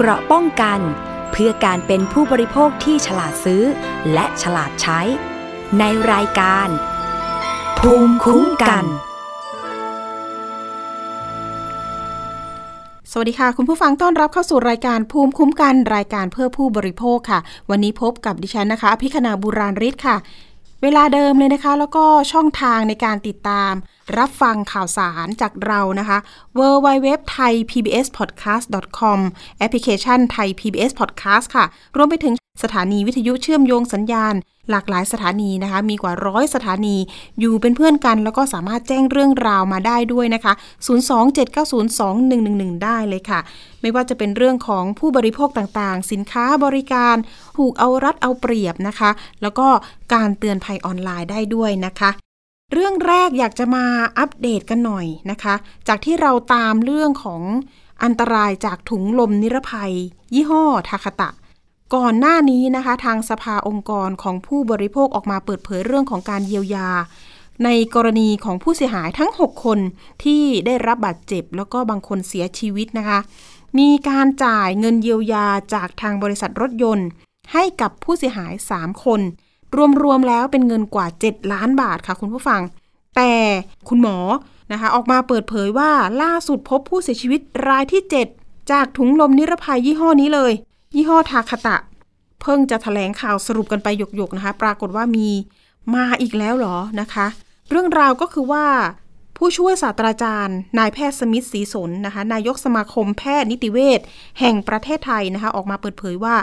เกราะป้องกัน เพื่อการเป็นผู้บริโภคที่ฉลาดซื้อ และฉลาดใช้ ในรายการ ภูมิคุ้มกัน สวัสดีค่ะ คุณผู้ฟังต้อนรับเข้าสู่รายการภูมิคุ้มกัน รายการเพื่อผู้บริโภคค่ะ วันนี้พบกับดิฉันนะคะพิคณาบุราริศค่ะ เวลาเดิมเลยนะคะ แล้วก็ช่องทางในการติดตาม รับฟังข่าวสารจากเรานะคะ w w w t h a i PBS Podcast com แอปพลิเคชันไทย PBS Podcast ค่ะ รวมไปถึงสถานีวิทยุเชื่อมโยงสัญญาณ หลากหลายสถานีนะคะ มีกว่าร้อยสถานี อยู่เป็นเพื่อนกันแล้วก็สามารถแจ้งเรื่องราวมาได้ด้วยนะคะ 027902111 ได้เลยค่ะ ไม่ว่าจะเป็นเรื่องของผู้บริโภคต่างๆ สินค้าบริการถูกเอารัดเอาเปรียบนะคะ แล้วก็การเตือนภัยออนไลน์ได้ด้วยนะคะเรื่องแรกอยากจะมาอัปเดตกันหน่อยนะคะ จากที่เราตามเรื่องของอันตรายจากถุงลมนิรภัย ยี่ห้อทาคาตะ ก่อนหน้านี้นะคะ ทางสภาองค์กรของผู้บริโภคออกมาเปิดเผยเรื่องของการเยียวยา ในกรณีของผู้เสียหายทั้ง 6 คนที่ได้รับบาดเจ็บ แล้วก็บางคนเสียชีวิตนะคะ มีการจ่ายเงินเยียวยาจากทางบริษัทรถยนต์ ให้กับผู้เสียหาย 3 คน รวมๆแล้วเป็นเงินกว่า 7 ล้านบาทค่ะคุณผู้ฟัง แต่คุณหมอนะคะออกมาเปิดเผยว่าล่าสุดพบผู้เสียชีวิตรายที่ 7 จากถุงลมนิรภัยยี่ห้อนี้เลย ยี่ห้อทาคาตะ เพิ่งจะแถลงข่าวสรุปกันไปหยกๆนะคะ ปรากฏว่ามีมาอีกแล้วเหรอนะคะ เรื่องราวก็คือว่า ผู้ช่วยศาสตราจารย์ นายแพทย์สมิธศรีสนนะคะ นายกสมาคมแพทย์นิติเวชแห่งประเทศไทยนะคะ ออกมาเปิดเผยว่า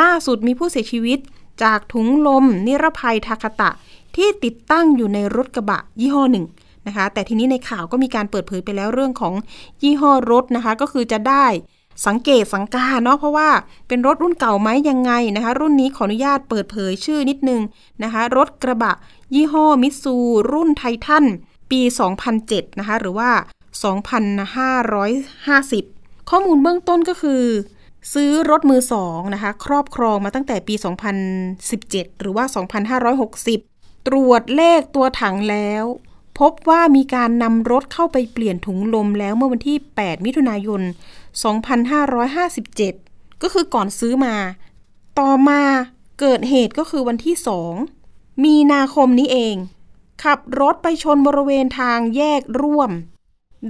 ล่าสุดมีผู้เสียชีวิต จากถุงลม นิรภัยทาคาตะ ที่ติดตั้งอยู่ในรถกระบะยี่ห้อหนึ่งนะคะแต่ทีนี้ในข่าวก็มีการเปิดเผยไปแล้วเรื่องของยี่ห้อรถนะคะ ก็คือจะได้ สังเกตสังกาเนาะเพราะว่าเป็นรถรุ่นเก่าไหมยังไงนะคะ รุ่นนี้ขออนุญาตเปิดเผยชื่อนิดนึงนะคะ รถกระบะ ยี่ห้อมิตซูรุ่นไททันปี 2007 นะคะ หรือว่า 2,550 ข้อมูลเบื้องต้นก็คือ ซื้อรถมือสองนะคะ ครอบครองมาตั้งแต่ปี 2017 หรือว่า 2,560 ตรวจเลขตัวถังแล้วพบว่ามีการนำรถเข้าไปเปลี่ยนถุงลมแล้วเมื่อวันที่ 8 มิถุนายน 2557 ก็คือก่อนซื้อมา ต่อมาเกิดเหตุก็คือวันที่ 2 มีนาคมนี้เอง ขับรถไปชนบริเวณทางแยกร่วม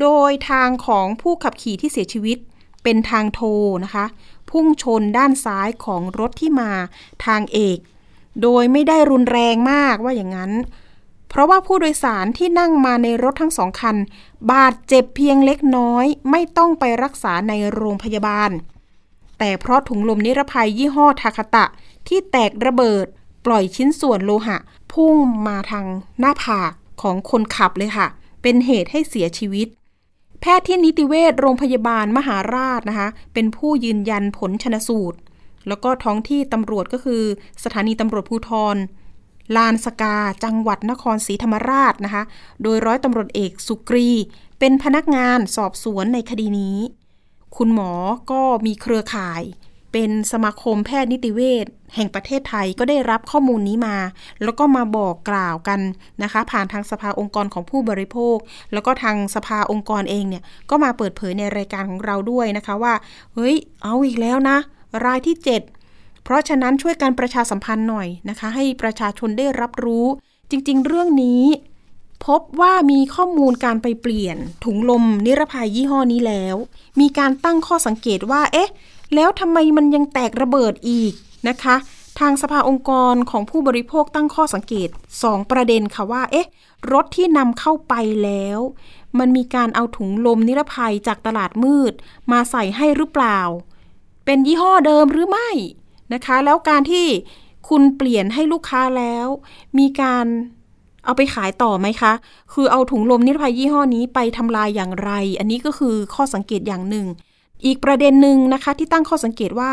โดยทางของผู้ขับขี่ที่เสียชีวิตเป็นทางโทนะคะ พุ่งชนด้านซ้ายของรถที่มาทางเอก โดยไม่ได้รุนแรงมากว่าอย่างนั้น เพราะว่าผู้โดยสารที่นั่งมาในรถทั้งสองคัน บาดเจ็บเพียงเล็กน้อย ไม่ต้องไปรักษาในโรงพยาบาล แต่เพราะถุงลมนิรภัยยี่ห้อทาคาตะ ที่แตกระเบิด ปล่อยชิ้นส่วนโลหะ พุ่งมาทางหน้าผากของคนขับเลยค่ะ เป็นเหตุให้เสียชีวิต แพทย์ที่นิติเวชโรงพยาบาลมหาราชนะคะ เป็นผู้ยืนยันผลชนสูตร แล้วก็ท้องที่ตำรวจก็คือ สถานีตำรวจภูทร ลานสกา จังหวัดนครศรีธรรมราชนะคะ โดยร้อยตำรวจเอกสุกรี เป็นพนักงานสอบสวนในคดีนี้ คุณหมอก็มีเครือข่าย เป็นสมาคมแพทย์นิติเวชแห่งประเทศไทยก็ได้รับข้อมูลนี้มา แล้วก็มาบอกกล่าวกันนะคะ ผ่านทางสภาองค์กรของผู้บริโภค แล้วก็ทางสภาองค์กรเองเนี่ยก็มาเปิดเผยในรายการของเราด้วยนะคะว่า เฮ้ย เอาอีกแล้วนะ รายที่ 7 เพราะฉะนั้นช่วยการประชาสัมพันธ์หน่อยนะคะ ให้ประชาชนได้รับรู้ จริง ๆ เรื่องนี้ พบว่ามีข้อมูลการไปเปลี่ยน ถุงลมนิรภัยยี่ห้อนี้แล้ว มีการตั้งข้อสังเกตว่า เอ๊ะ แล้วทำไมมันยังแตกระเบิดอีกนะคะ ทางสภาองค์กรของผู้บริโภคตั้งข้อสังเกต 2 ประเด็นค่ะว่า เอ๊ะ รถที่นำเข้าไปแล้ว มันมีการเอาถุงลมนิรภัยจากตลาดมืด มาใส่ให้หรือเปล่า เป็นยี่ห้อเดิมหรือไม่ นะคะ แล้วการที่คุณเปลี่ยนให้ลูกค้าแล้ว มีการเอาไปขายต่อไหมคะ คือเอาถุงลมนิรภัยยี่ห้อนี้ไปทำลายอย่างไร อันนี้ก็คือข้อสังเกตอย่างหนึ่ง อีกประเด็นหนึ่งนะคะ ที่ตั้งข้อสังเกตว่า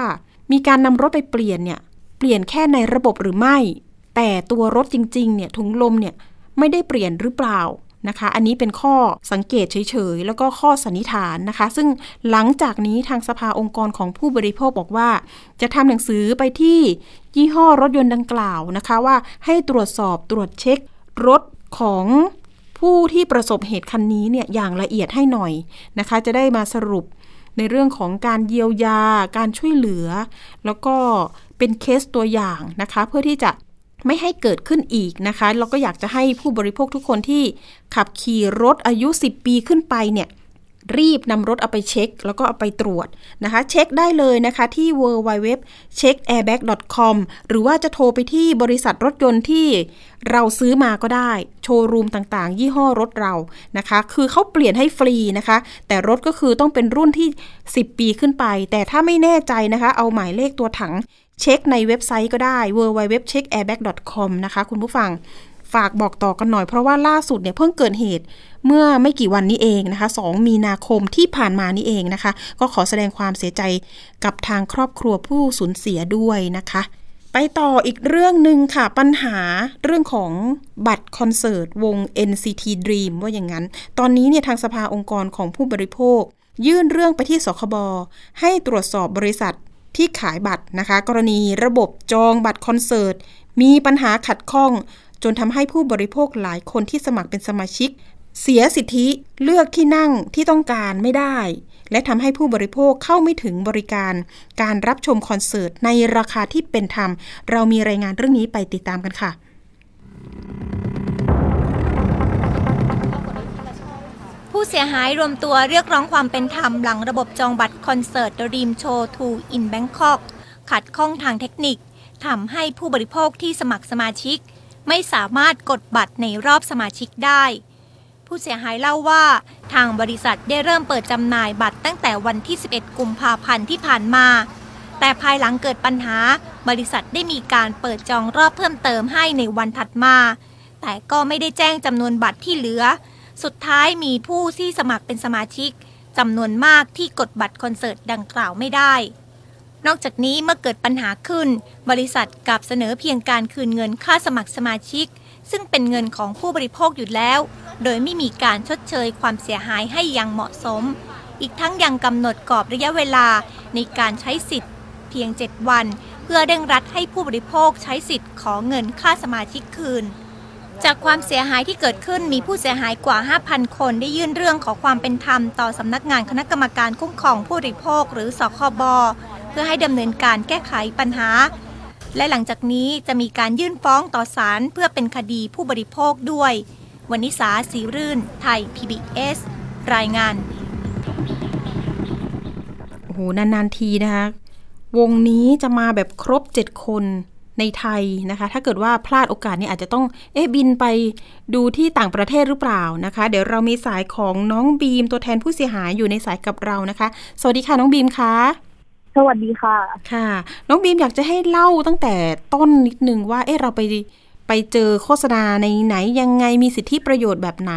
มีการนำรถไปเปลี่ยนเนี่ย เปลี่ยนแค่ในระบบหรือไม่ แต่ตัวรถจริงๆ เนี่ยถุงลมเนี่ยไม่ได้เปลี่ยนหรือเปล่า นะคะ อันนี้เป็นข้อสังเกตเฉยๆ แล้วก็ข้อสันนิษฐานนะคะ ซึ่งหลังจากนี้ทางสภาองค์กรของผู้บริโภคบอกว่า จะทำหนังสือไปที่ยี่ห้อรถยนต์ดังกล่าวนะคะว่าให้ตรวจสอบตรวจเช็ครถของผู้ที่ประสบเหตุคันนี้เนี่ยอย่างละเอียดให้หน่อยนะคะ จะได้มาสรุปในเรื่องของการเยียวยา การช่วยเหลือ แล้วก็เป็นเคสตัวอย่างนะคะ เพื่อที่จะ ไม่ให้เกิดขึ้นอีกนะคะเราก็อยากจะให้ผู้บริโภคทุกคนที่ขับขี่รถอายุ 10 ปีขึ้นไปเนี่ยรีบนำรถเอาไปเช็ค แล้วก็เอาไปตรวจนะคะ เช็คได้เลยนะคะที่ www checkairbag.com หรือว่าจะโทรไปที่บริษัทรถยนต์ที่เราซื้อมาก็ได้ โชว์รูมต่างๆ ยี่ห้อรถเรานะคะ คือเขาเปลี่ยนให้ฟรีนะคะ แต่รถก็คือต้องเป็นรุ่นที่ 10 ปีขึ้นไป แต่ถ้าไม่แน่ใจนะคะ เอาหมายเลขตัวถัง เช็คในเว็บไซต์ก็ได้ www.checkairbag.com นะคะคุณผู้ฟังฝากบอกต่อกันหน่อยเพราะว่าล่าสุดเนี่ยเพิ่งเกิดเหตุเมื่อไม่กี่วันนี้เองนะคะ 2 มีนาคมที่ผ่านมานี่เองนะคะ ก็ขอแสดงความเสียใจกับทางครอบครัวผู้สูญเสียด้วยนะคะ ไปต่ออีกเรื่องหนึ่งค่ะ ปัญหาเรื่องของบัตรคอนเสิร์ตวง NCT Dream ว่าอย่างนั้น ตอนนี้เนี่ยทางสภาองค์กรของผู้บริโภค ยื่นเรื่องไปที่สคบให้ตรวจสอบบริษัท ที่ขายบัตรนะคะ กรณีระบบจองบัตรคอนเสิร์ต มีปัญหาขัดข้อง จนทำให้ผู้บริโภคหลายคนที่สมัครเป็นสมาชิก เสียสิทธิเลือกที่นั่งที่ต้องการไม่ได้ และทำให้ผู้บริโภคเข้าไม่ถึงบริการ การรับชมคอนเสิร์ตในราคาที่เป็นธรรม เรามีรายงานเรื่องนี้ไปติดตามกันค่ะ ผู้เสียหายรวมตัวเรียกร้องความเป็นธรรมหลังระบบจองบัตรคอนเสิร์ต Dream Show 2 in Bangkok ขัดข้องทางเทคนิคทำให้ผู้บริโภคที่สมัครสมาชิก ไม่สามารถกดบัตรในรอบสมาชิกได้ ผู้เสียหายเล่าว่าทางบริษัทได้เริ่มเปิดจำหน่ายบัตรตั้งแต่วันที่ 11 กุมภาพันธ์ที่ผ่านมา แต่ภายหลังเกิดปัญหา บริษัทได้มีการเปิดจองรอบเพิ่มเติมให้ในวันถัดมา แต่ก็ไม่ได้แจ้งจำนวนบัตรที่เหลือ สุดท้ายมีผู้ที่สมัครเป็นสมาชิกจำนวนมากที่กดบัตรคอนเสิร์ตดังกล่าวไม่ได้ นอกจากนี้เมื่อเกิดปัญหาขึ้น บริษัทกลับเสนอเพียงการคืนเงินค่าสมัครสมาชิก ซึ่งเป็นเงินของผู้บริโภคอยู่แล้ว โดยไม่มีการชดเชยความเสียหายให้อย่างเหมาะสม อีกทั้งยังกำหนดกรอบระยะเวลาในการใช้สิทธิ์ เพียง 7 วัน เพื่อเร่งรัดให้ผู้บริโภคใช้สิทธิ์ขอเงินค่าสมาชิกคืน จากความเสียหายที่เกิดขึ้นมีผู้เสียหายกว่า 5,000 คนได้ยื่นเรื่องขอความเป็นธรรมต่อสำนักงานคณะกรรมการคุ้มครองผู้บริโภคหรือสคบเพื่อให้ดำเนินการแก้ไขปัญหา และหลังจากนี้จะมีการยื่นฟ้องต่อศาลเพื่อเป็นคดีผู้บริโภคด้วย วันนิสาสีรื่น ไทย PBS รายงานโอ้โหนานๆทีนะคะ วงนี้จะมาแบบครบ7คน ในไทยนะคะ ถ้าเกิดว่าพลาดโอกาสนี้อาจจะต้องเอ๊ะบินไปดูที่ต่างประเทศหรือเปล่านะคะ เดี๋ยวเรามีสายของน้องบีมตัวแทนผู้เสียหายอยู่ในสายกับเรานะคะ สวัสดีค่ะน้องบีมคะสวัสดีค่ะ ค่ะ น้องบีมอยากจะให้เล่าตั้งแต่ต้นนิดนึงว่า เอ๊ะเราไปไปเจอโฆษณาในไหนยังไงมีสิทธิประโยชน์แบบไหน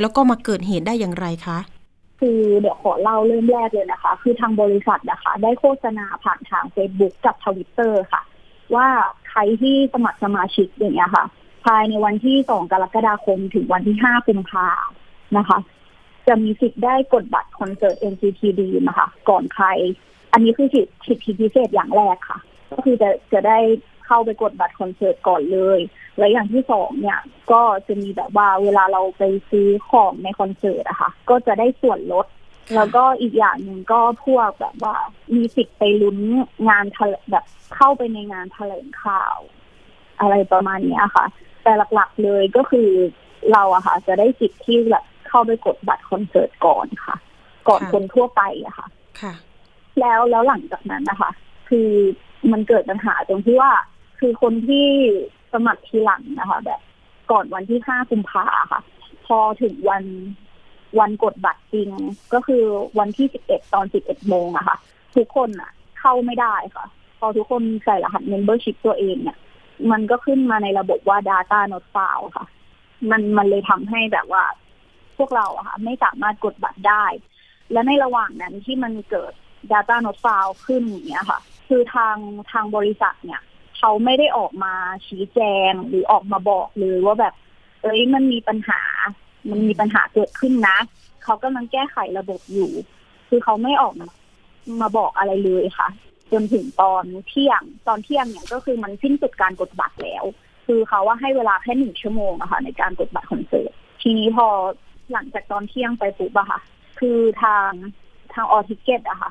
แล้วก็มาเกิดเหตุได้อย่างไรคะคือเดี๋ยวขอเล่าเริ่มแรกเลยนะคะ คือทางบริษัทนะคะ ได้โฆษณาผ่านทาง Facebook กับทวิตเตอร์ค่ะ ว่าใครที่สมัครสมาชิกอย่างเงี้ยค่ะ ภายในวันที่สองกรกฎาคมถึงวันที่ห้ากุมภานะคะ จะมีสิทธิ์ได้กดบัตรคอนเสิร์ต NCT D นะคะ ก่อนใคร อันนี้คือสิทธิพิเศษอย่างแรกค่ะ ก็คือจะจะได้เข้าไปกดบัตรคอนเสิร์ตก่อนเลย และอย่างที่สองเนี่ย ก็จะมีแบบว่าเวลาเราไปซื้อของในคอนเสิร์ตอะค่ะ ก็จะได้ส่วนลด แล้วก็อีกอย่างหนึ่งก็พวกแบบว่า มีสิทธิ์ไปลุ้นงานแบบเข้าไปในงานแถลงข่าว อะไรประมาณนี้ค่ะ แต่หลักๆเลยก็คือเราอะค่ะ จะได้สิทธิ์ที่แบบเข้าไปกดบัตรคอนเสิร์ตก่อนค่ะ ก่อนคนทั่วไปอะค่ะ ค่ะ แล้วแล้วหลังจากนั้นนะคะ คือมันเกิดปัญหาตรงที่ว่า คือคนที่สมัครทีหลังนะคะ แบบ ก่อนวันที่ห้ากุมภาค่ะ พอถึงวัน วันกดบัตรจริงก็คือวันที่สิบเอ็ดตอนสิบเอ็ดโมงอะค่ะ ทุกคนอะเข้าไม่ได้ค่ะ พอทุกคนใส่รหัส membership ตัวเองเนี่ย มันก็ขึ้นมาในระบบว่า data not found ค่ะ มันมันเลยทำให้แบบว่า พวกเราอะค่ะ ไม่สามารถกดบัตรได้ และในระหว่างนั้นที่มันเกิด Data Not Found ขึ้นอย่างเงี้ยค่ะ คือทางทางบริษัทเนี่ยเขาไม่ได้ออกมาชี้แจงหรือออกมาบอกเลยว่าแบบเอ้ยมันมีปัญหา มันมีปัญหาเกิดขึ้นนะ เขากำลังแก้ไขระบบอยู่ คือเขาไม่ออกมามาบอกอะไรเลยค่ะ จนถึงตอนเที่ยง ตอนเที่ยงเนี่ยก็คือมันสิ้นสุดการกดบัตรแล้ว คือเขาว่าให้เวลาแค่หนึ่งชั่วโมงอะค่ะ ในการกดบัตรคอนเสิร์ต ทีนี้พอหลังจากตอนเที่ยงไปปุ๊บอะค่ะ คือทางทางออทิเกตอะค่ะ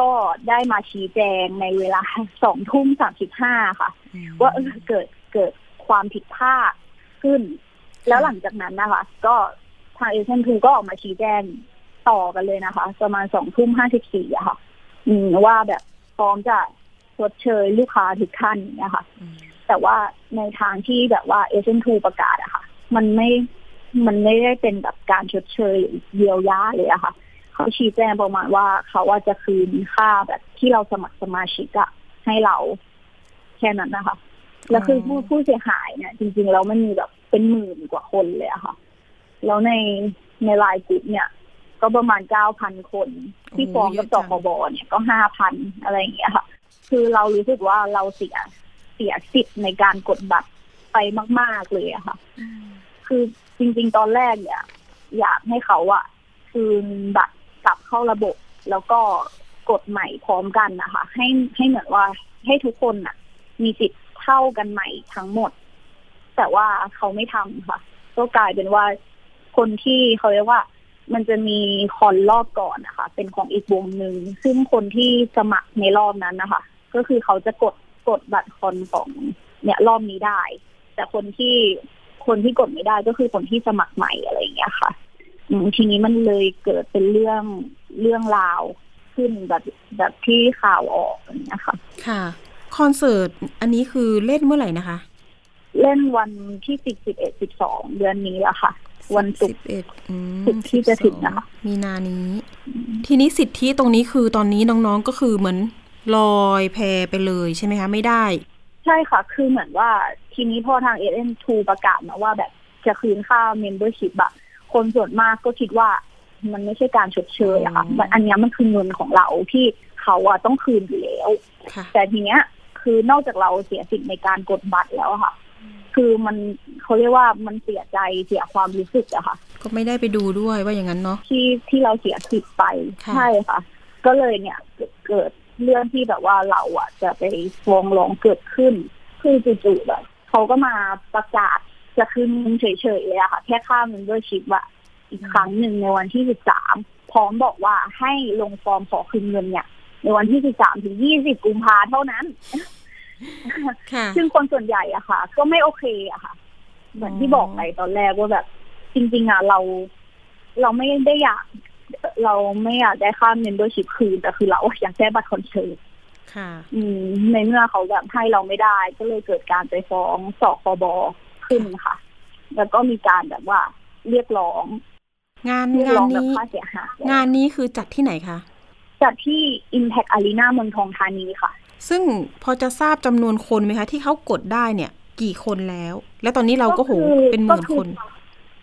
ก็ได้มาชี้แจงในเวลาสองทุ่มสามสิบห้าค่ะ ว่าเออเกิดเกิดความผิดพลาดขึ้น แล้วหลังจากนั้นนะคะ ก็ทางเอเซนทูก็ออกมาชี้แจงต่อกันเลยนะคะ ประมาณสองทุ่มห้าสิบสี่อะค่ะ อืมว่าแบบพร้อมจะชดเชยลูกค้าทุกท่านนะคะแต่ว่าในทางที่แบบว่าเอเซนทูประกาศอะค่ะ มันไม่มันไม่ได้เป็นแบบการชดเชยเยียวยาเลยอะค่ะ เขาชี้แจงประมาณว่าเขาว่าจะคืนค่าแบบที่เราสมัครสมาชิกอะให้เราแค่นั้นนะคะ แล้วคือผู้ผู้เสียหายเนี่ยจริงๆแล้วมันมีแบบ เป็นหมื่นกว่าคนเลยอะค่ะ แล้วในในไลน์กลุ่มเนี่ย ก็ประมาณเก้าพันคน ที่ฟ้องกับจคบเนี่ยก็ห้าพันอะไรอย่างเงี้ยค่ะ คือเรารู้สึกว่าเราเสียเสียสิทธิ์ในการกดบัตรไปมาก ๆเลยอะค่ะ คือจริง ๆ ตอนแรกเนี่ย อยากให้เขาอะคืนบัตรกลับเข้าระบบ แล้วก็กดใหม่พร้อมกันนะคะ ให้ให้เหมือนว่าให้ทุกคนอะมีสิทธิ์เท่ากันใหม่ทั้งหมด แต่ว่าเขาไม่ทำค่ะ ก็กลายเป็นว่าคนที่เขาเรียกว่า มันจะมีคอนรอบก่อนนะคะ เป็นของอีกวงหนึ่ง ซึ่งคนที่สมัครในรอบนั้นนะคะ ก็คือเขาจะกดกดบัตรคอนของเนี่ยรอบนี้ได้ แต่คนที่คนที่กดไม่ได้ก็คือคนที่สมัครใหม่อะไรอย่างเงี้ยค่ะทีนี้มันเลยเกิดเป็นเรื่องเรื่องราวขึ้นแบบแบบที่ข่าวออกอย่างเงี้ยค่ะ ค่ะ คอนเสิร์ตอันนี้คือเล่นเมื่อไหร่นะคะ เล่นวันที่สิบสิบเอ็ดสิบสองเดือนนี้อะค่ะ วันศุกร์สิบเอ็ดอืมศุกร์ที่จะถึงนะคะมีนานี้ ทีนี้สิทธิตรงนี้คือตอนนี้น้องๆก็คือเหมือนลอยแพไปเลยใช่ไหมคะ ไม่ได้ ใช่ค่ะ คือเหมือนว่าทีนี้พอทางเอเนทูประกาศมาว่าแบบจะคืนค่า membership อะคนส่วนมากก็คิดว่ามันไม่ใช่การชดเชยอะค่ะอืมมันอันเนี้ยมันคือเงินของเราที่เขาอะต้องคืนอยู่แล้วค่ะแต่ทีเนี้ยคือนอกจากเราเสียสิทธิ์ในการกดบัตรแล้วอะค่ะ คือมันเขาเรียกว่ามันเสียใจเสียความรู้สึกอะค่ะ ก็ไม่ได้ไปดูด้วยว่าอย่างนั้นเนาะที่ที่เราเสียสิทธิ์ไปค่ะใช่ค่ะ ก็เลยเนี่ยเกิดเกิดเรื่องที่แบบว่าเราอะจะไปฟ้องร้องเกิดขึ้นคือจู่ๆแบบเขาก็มาประกาศจะคืนเงินเฉยๆเลยอะค่ะ แค่ค่า membership อะอีกครั้งหนึ่งในวันที่สิบสามพร้อมบอกว่าให้ลงฟอร์มขอคืนเงินเนี่ย ในวันที่สิบสามถึงยี่สิบกุมภาเท่านั้นค่ะ ซึ่งคนส่วนใหญ่อะค่ะ ก็ไม่โอเคอะค่ะ เหมือนที่บอกไปตอนแรกว่าแบบ จริง ๆอะเรา เราไม่ได้อยาก เราไม่อยากได้ค่า membership คืนแต่คือเราอยากได้บัตรคอนเสิร์ตค่ะ อืม ในเมื่อเขาแบบให้เราไม่ได้ ก็เลยเกิดการไปฟ้องสคบขึ้นค่ะ แล้วก็มีการแบบว่าเรียกร้องงานเรียกงาร้นองแบบนี้ค่าเสียหายงานนี้คือจัดที่ไหนคะ จัดที่ Impact Arena เมืองทองธานีค่ะ ซึ่งพอจะทราบจำนวนคนไหมคะที่เขากดได้เนี่ย กี่คนแล้ว และตอนนี้เราก็โหก็คือเป็นหมื่นก็คือคน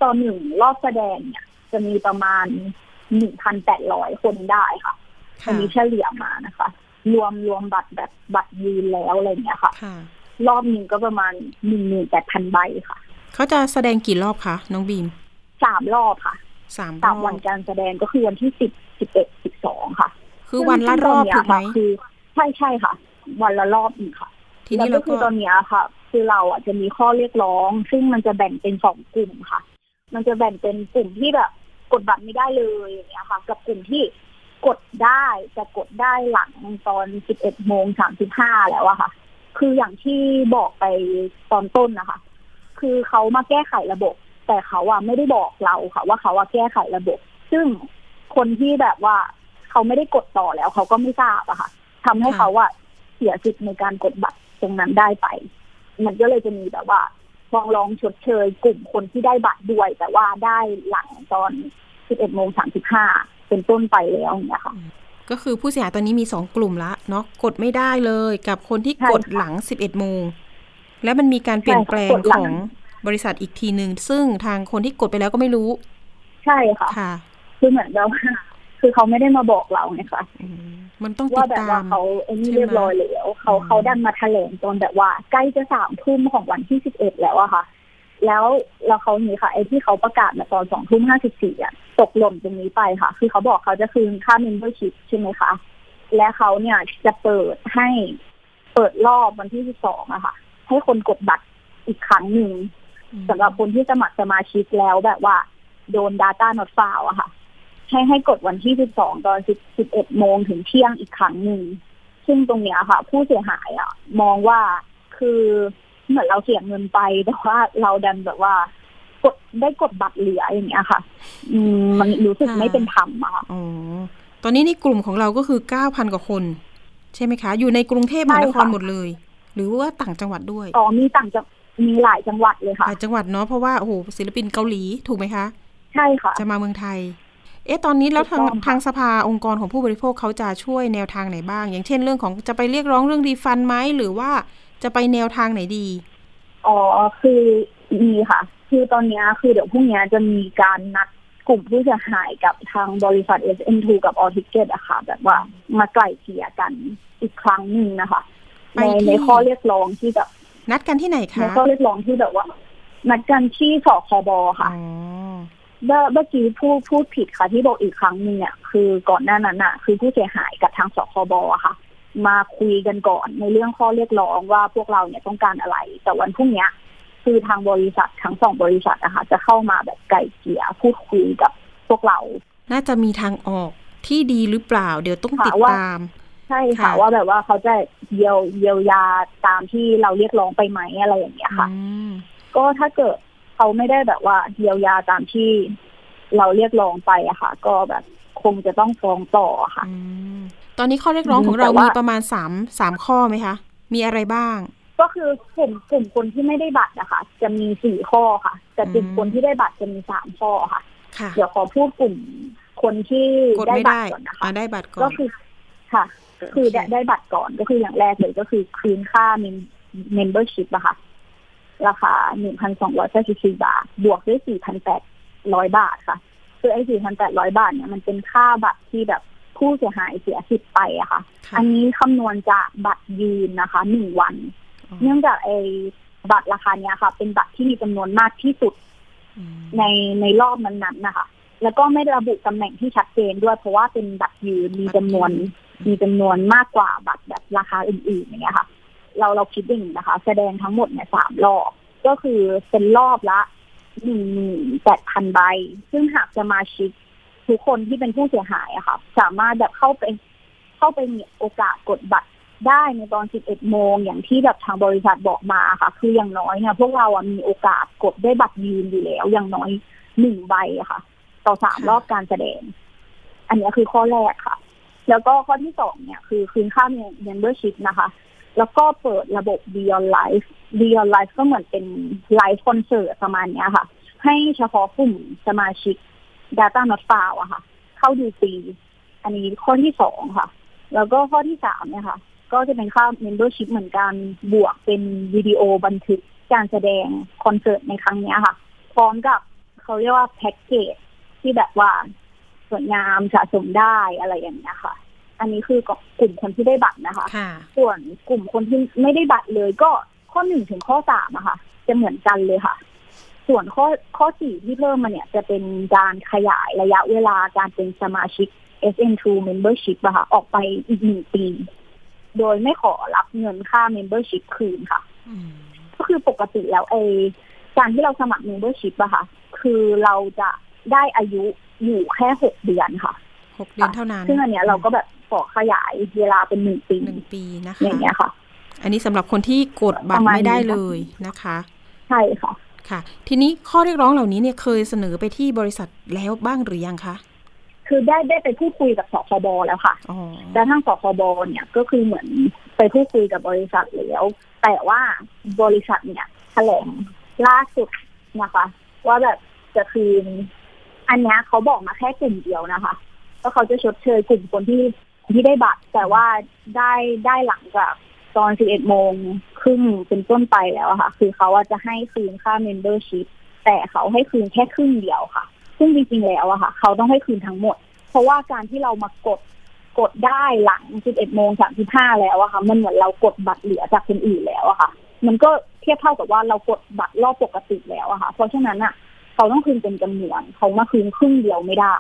ตอนหนึ่งรอบแสดงเนี่ย จะมีประมาณหนึ่งพันแปดร้อยคนได้ค่ะอัค่ะนนี้เฉลี่ยมานะคะ รวมรวมบัตรแบบบัตรยืนแล้วอะไรเงี้ยค่ะค่ะ รอบหนึ่งก็ประมาณหนึ่งหมื่นแปดพันใบค่ะ เขาจะแสดงกี่รอบคะน้องบีมสามรอบค่ะสามรสาอมบวันการแสดงก็คือวันที่สิบสิบเอ็ดสิบสองค่ะ คือวันละรอบซึ่ถูงกไหมตอนเนี้ยค่ะคือ ใช่ใช่ค่ะ วันละรอบอีกค่ะทีนี้แล้วเราก็คืก็อตอนเนี้ยค่ะ คือเราอะจะมีข้อเรียกร้อง ซึ่งมันจะแบ่งเป็นสองกลุ่มค่ะ มันจะแบ่งเป็นกลุ่มที่แบบกดบัตรไม่ได้เลยอย่างเงี้ยค่ะ กับกลุ่มที่กดได้จะกดได้หลังตอนสิบเอ็ดโมงสามสิบห้าแล้วอะค่ะ คืออย่างที่บอกไปตอนต้นนะคะ คือเขามาแก้ไขระบบ แต่เขาอะไม่ได้บอกเราค่ะ ว่าเขาอะแก้ไขระบบ ซึ่งคนที่แบบว่าเขาไม่ได้กดต่อแล้วเขาก็ไม่ทราบอะค่ะ ทำให้ค่ะเขาอะเสียสิทธิ์ในการกดบัตรตรงนั้นได้ไป มันก็เลยจะมีแบบว่าฟ้องร้องชดเชย กลุ่มคนที่ได้บัตรด้วย แต่ว่าได้หลังตอน 11โมง35 เป็นต้นไปแล้วอย่างเนี่ยค่ะก็คือผู้เสียหายตอนนี้มีสองกลุ่มละเนาะกดไม่ได้เลยกับคนที่ใช่กดค่ะหลังสิบเอ็ดโมงแล้วมันมีการเปลี่ยนแปลงใช่ค่ะกดหลัของงบริษัทอีกทีหนึ่งซึ่งทางคนที่กดไปแล้วก็ไม่รู้ ใช่ค่ะ ค่ะ คือเหมือนแบบว่า คือเขาไม่ได้มาบอกเราไงคะอืมมันต้องติว่าดแบบตาว่ามเขาเอ็นนี่ใช่ไหมเรียบร้อยแล้วเขาอืมเขาดันมาแถลงตอนแบบว่า ใกล้จะสามทุ่มของวันที่สิบเอ็ดแล้วอะค่ะ แล้วแล้วเขานี่ค่ะไอ้ที่เขาประกาศมาตอนสองทุ่มห้าสิบสี่อะตกหล่นตรงนี้ไปค่ะ คือเขาบอกเขาจะคืนค่า membership ใช่ไหมคะ และเขาเนี่ยจะเปิดให้เปิดรอบวันที่สิบสองอะค่ะ ให้คนกดบัตรอีกครั้งหนึ่งสำหรับคนที่สมัครสมาชิกแล้วแบบว่า โดน Data not found อะค่ะ ให้ให้กดวันที่ 12 ตอน10 11 โมงถึงเที่ยงอีกครั้งหนึ่ง ซึ่งตรงเนี้ยค่ะ ผู้เสียหายอะ มองว่าคือเหมือนเราเสียเงินไปแต่ว่าเราดันแบบว่ากดได้กดบัตรเหลืออย่างเงี้ยค่ะ อืมมันรู้สึกค่ะไม่เป็นธรรมอะค่ะอ๋อตอนนี้ในกลุ่มของเราก็คือ 9,000 กว่าคน ใช่ไหมคะ อยู่ในกรุงเทพมหานคใช่รค่ะหมดเลย หรือว่าต่างจังหวัดด้วยอ๋อมีต่างจะมีหลายจังหวัดเลยค่ะหลายจังหวัดเนาะเพราะว่าโอ้โหศิลปินเกาหลีถูกไหมคะ ใช่ค่ะ จะมาเมืองไทย เอ๊ะตอนนี้แล้วทางถูกต้องค่ะทางสภาองค์กรของผู้บริโภคเขาจะช่วยแนวทางไหนบ้าง อย่างเช่นเรื่องของจะไปเรียกร้องเรื่องรีฟันไหมหรือว่าจะไปแนวทางไหนดีอ๋อคือมีค่ะ คือตอนเนี้ยคือเดี๋ยวพรุ่งเนี้ยจะมีการนัดกลุ่มผู้เสียหายกับทางบริษัท SN2 กับออทิเกตอะค่ะ แบบว่ามาไกล่เกลี่ยกันอีกครั้งหนึ่งนะคะไปในที่ในข้อเรียกร้องที่แบบนัดกันที่ไหนในคะข้อเรียกร้องที่แบบว่า นัดกันที่สคบอ๋ค่ะอ เมื่อเมื่อกี้พูดพูดผิดค่ะที่บอกอีกครั้งหนึ่งเนี่ยคือก่อนหน้านั้นอะคือผู้เสียหายกับทางสคบอะค่ะ มาคุยกันก่อนในเรื่องข้อเรียกร้องว่าพวกเราเนี่ยต้องการอะไร แต่วันพรุ่งเนี้ยคือทางบริษัททั้งสองบริษัทนะคะจะเข้ามาแบบไกลเกลี่ยพูดคุยกับพวกเรา น่าจะมีทางออกที่ดีหรือเปล่า เดี๋ยวต้องค่ะติดว่าตาม ใช่ค่ะค่ะว่าแบบว่าเขาจะเยียวเยียวยาตามที่เราเรียกร้องไปไหมอะไรอย่างเงี้ยค่ะอืมก็ถ้าเกิด เขาไม่ได้แบบว่าเยียวยาตามที่เราเรียกร้องไปอะค่ะ ก็แบบคงจะต้องฟ้องต่อค่ะอืมตอนนี้ข้อเรียกร้องของเราแต่ว่ามีมีประมาณสามสามข้อไหมคะ มีอะไรบ้าง ก็คือกลุ่มกลุ่มคนที่ไม่ได้บัตรนะคะจะมีสี่ข้อค่ะ แต่กลุ่มอืมคนที่ได้บัตรจะมีสามข้อค่ะค่ะเดี๋ยวขอพูดกลุ่มคนที่กดได้ไม่บัตได้รก่อนนะคะอ่าได้บัตรก่อก็นคือค่ะ คือได้ได้บัตรก่อนก็คืออย่างแรกเลยก็คือคืนค่า membership อะค่ะ ราคา 1,294 บาท บวกด้วย 4,800 บาทค่ะ คือไอ้ 4,800 บาทเนี่ยมันเป็นค่าบัตรที่แบบผู้เสียหายเสียสิทธิ์ไปอะค่ะค่ะอันนี้คำนวณจากบัตรยืนนะคะหนึ่งวันอ๋อเนื่องจากไอ้บัตรราคาเนี้ยค่ะ เป็นบัตรที่มีจำนวนมากที่สุดอืมในในรอบนั้นๆนะคะ แล้วก็ไม่ได้ระบุตำแหน่งที่ชัดเจนด้วย เพราะว่าเป็นบัตรยืนมีจำนวนมีจำนวนมากกว่าบัตรแบบราคาอื่นๆอย่างเงี้ยค่ะ เราเราคิดอย่างนี้นะคะ แสดงทั้งหมดเนี่ยสามรอบ ก็คือเป็นรอบละหนึ่งหมื่นแปดพันใบ ซึ่งหากสมาชิกทุกคนที่เป็นผู้เสียหายอะค่ะ สามารถแบบเข้าไปเข้าไปมีโอกาสกดบัตรได้ในตอน 11 โมง อย่างที่แบบทางบริษัทบอกมาค่ะ คืออย่างน้อยเนี่ยพวกเราอะมีโอกาสกดได้บัตรยืนอยู่แล้ว อย่างน้อยหนึ่งใบอะค่ะ ต่อสามรอบการแสดง อันนี้คือข้อแรกค่ะ แล้วก็ข้อที่สองเนี่ย คือคืนค่า membership นะคะ แล้วก็เปิดระบบ Beyond Live Beyond Live ก็เหมือนเป็นไลฟ์คอนเสิร์ตประมาณเนี้ยค่ะ ให้เฉพาะกลุ่มสมาชิก Data Not Found อะค่ะ เข้าดูฟรีอันนี้ข้อที่สองค่ะ แล้วก็ข้อที่สามเนี่ยค่ะ ก็จะเป็นค่า membership เหมือนกันบวกเป็นวิดีโอบันทึกการแสดงคอนเสิร์ตในครั้งนี้ค่ะ พร้อมกับเขาเรียกว่าแพ็กเกจที่แบบว่าสวยงามสะสมได้อะไรอย่างเงี้ยค่ะ อันนี้คือกลุ่มคนที่ได้บัตรนะคะค่ะส่วนกลุ่มคนที่ไม่ได้บัตรเลยก็ข้อหนึ่งถึงข้อสามอะค่ะ จะเหมือนกันเลยค่ะ ส่วนข้อข้อสี่ที่เพิ่มมาเนี่ย จะเป็นการขยายระยะเวลาการเป็นสมาชิก SN2 membership อะค่ะ ออกไปอีกหนึ่งปี โดยไม่ขอรับเงินค่า membership คืนค่ะอืมก็คือปกติแล้วไอการที่เราสมัคร membership อะค่ะ คือเราจะได้อายุอยู่แค่หกเดือนค่ะหกเดือนเท่านั้น ซึ่งอันเนี้ยเราก็แบบข อขยายเวลาเป็นหนึ่งปีหนึ่งปีนะคะอย่างเงี้ยค่ะ อันนี้สำหรับคนที่กดบัตประรมาณไม่ได้นี้ค่ะเลยนะคะ ใช่ค่ะ ค่ะ ทีนี้ข้อเรียกร้องเหล่านี้เนี่ยเคยเสนอไปที่บริษัทแล้วบ้างหรือยังคะคือได้ได้ไปพูดคุยกับสคบแล้วค่ะอ๋อแต่ทางสคบเนี่ยก็คือเหมือนไปพูดคุยกับบริษัทแล้ว แต่ว่าบริษัทเนี่ยแถลงล่าสุดนะคะ ว่าแบบจะคืน อันเนี้ยเขาบอกมาแค่กลุ่มเดียวนะคะว่าเขาจะชดเชยกลุ่มคนที่ ที่ได้บัตรแต่ว่าได้ได้หลังจากตอน 11 โมงครึ่งเป็นต้นไปแล้วค่ะ คือเขาอะจะให้คืนค่า membership แต่เขาให้คืนแค่ครึ่งเดียวค่ะ ซึ่งจริงๆแล้วอะค่ะ เขาต้องให้คืนทั้งหมด เพราะว่าการที่เรามากดกดได้หลัง 11 โมง 35 แล้วอะค่ะ มันเหมือนเรากดบัตรเหลือจากคนอื่นแล้วอะค่ะ มันก็เทียบเท่ากับว่าเรากดบัตรรอบปกติแล้วอะค่ะ เพราะฉะนั้นอะเขาต้องคืนเป็นจำนวนเขามาคืนครึ่งเดียวไม่ได้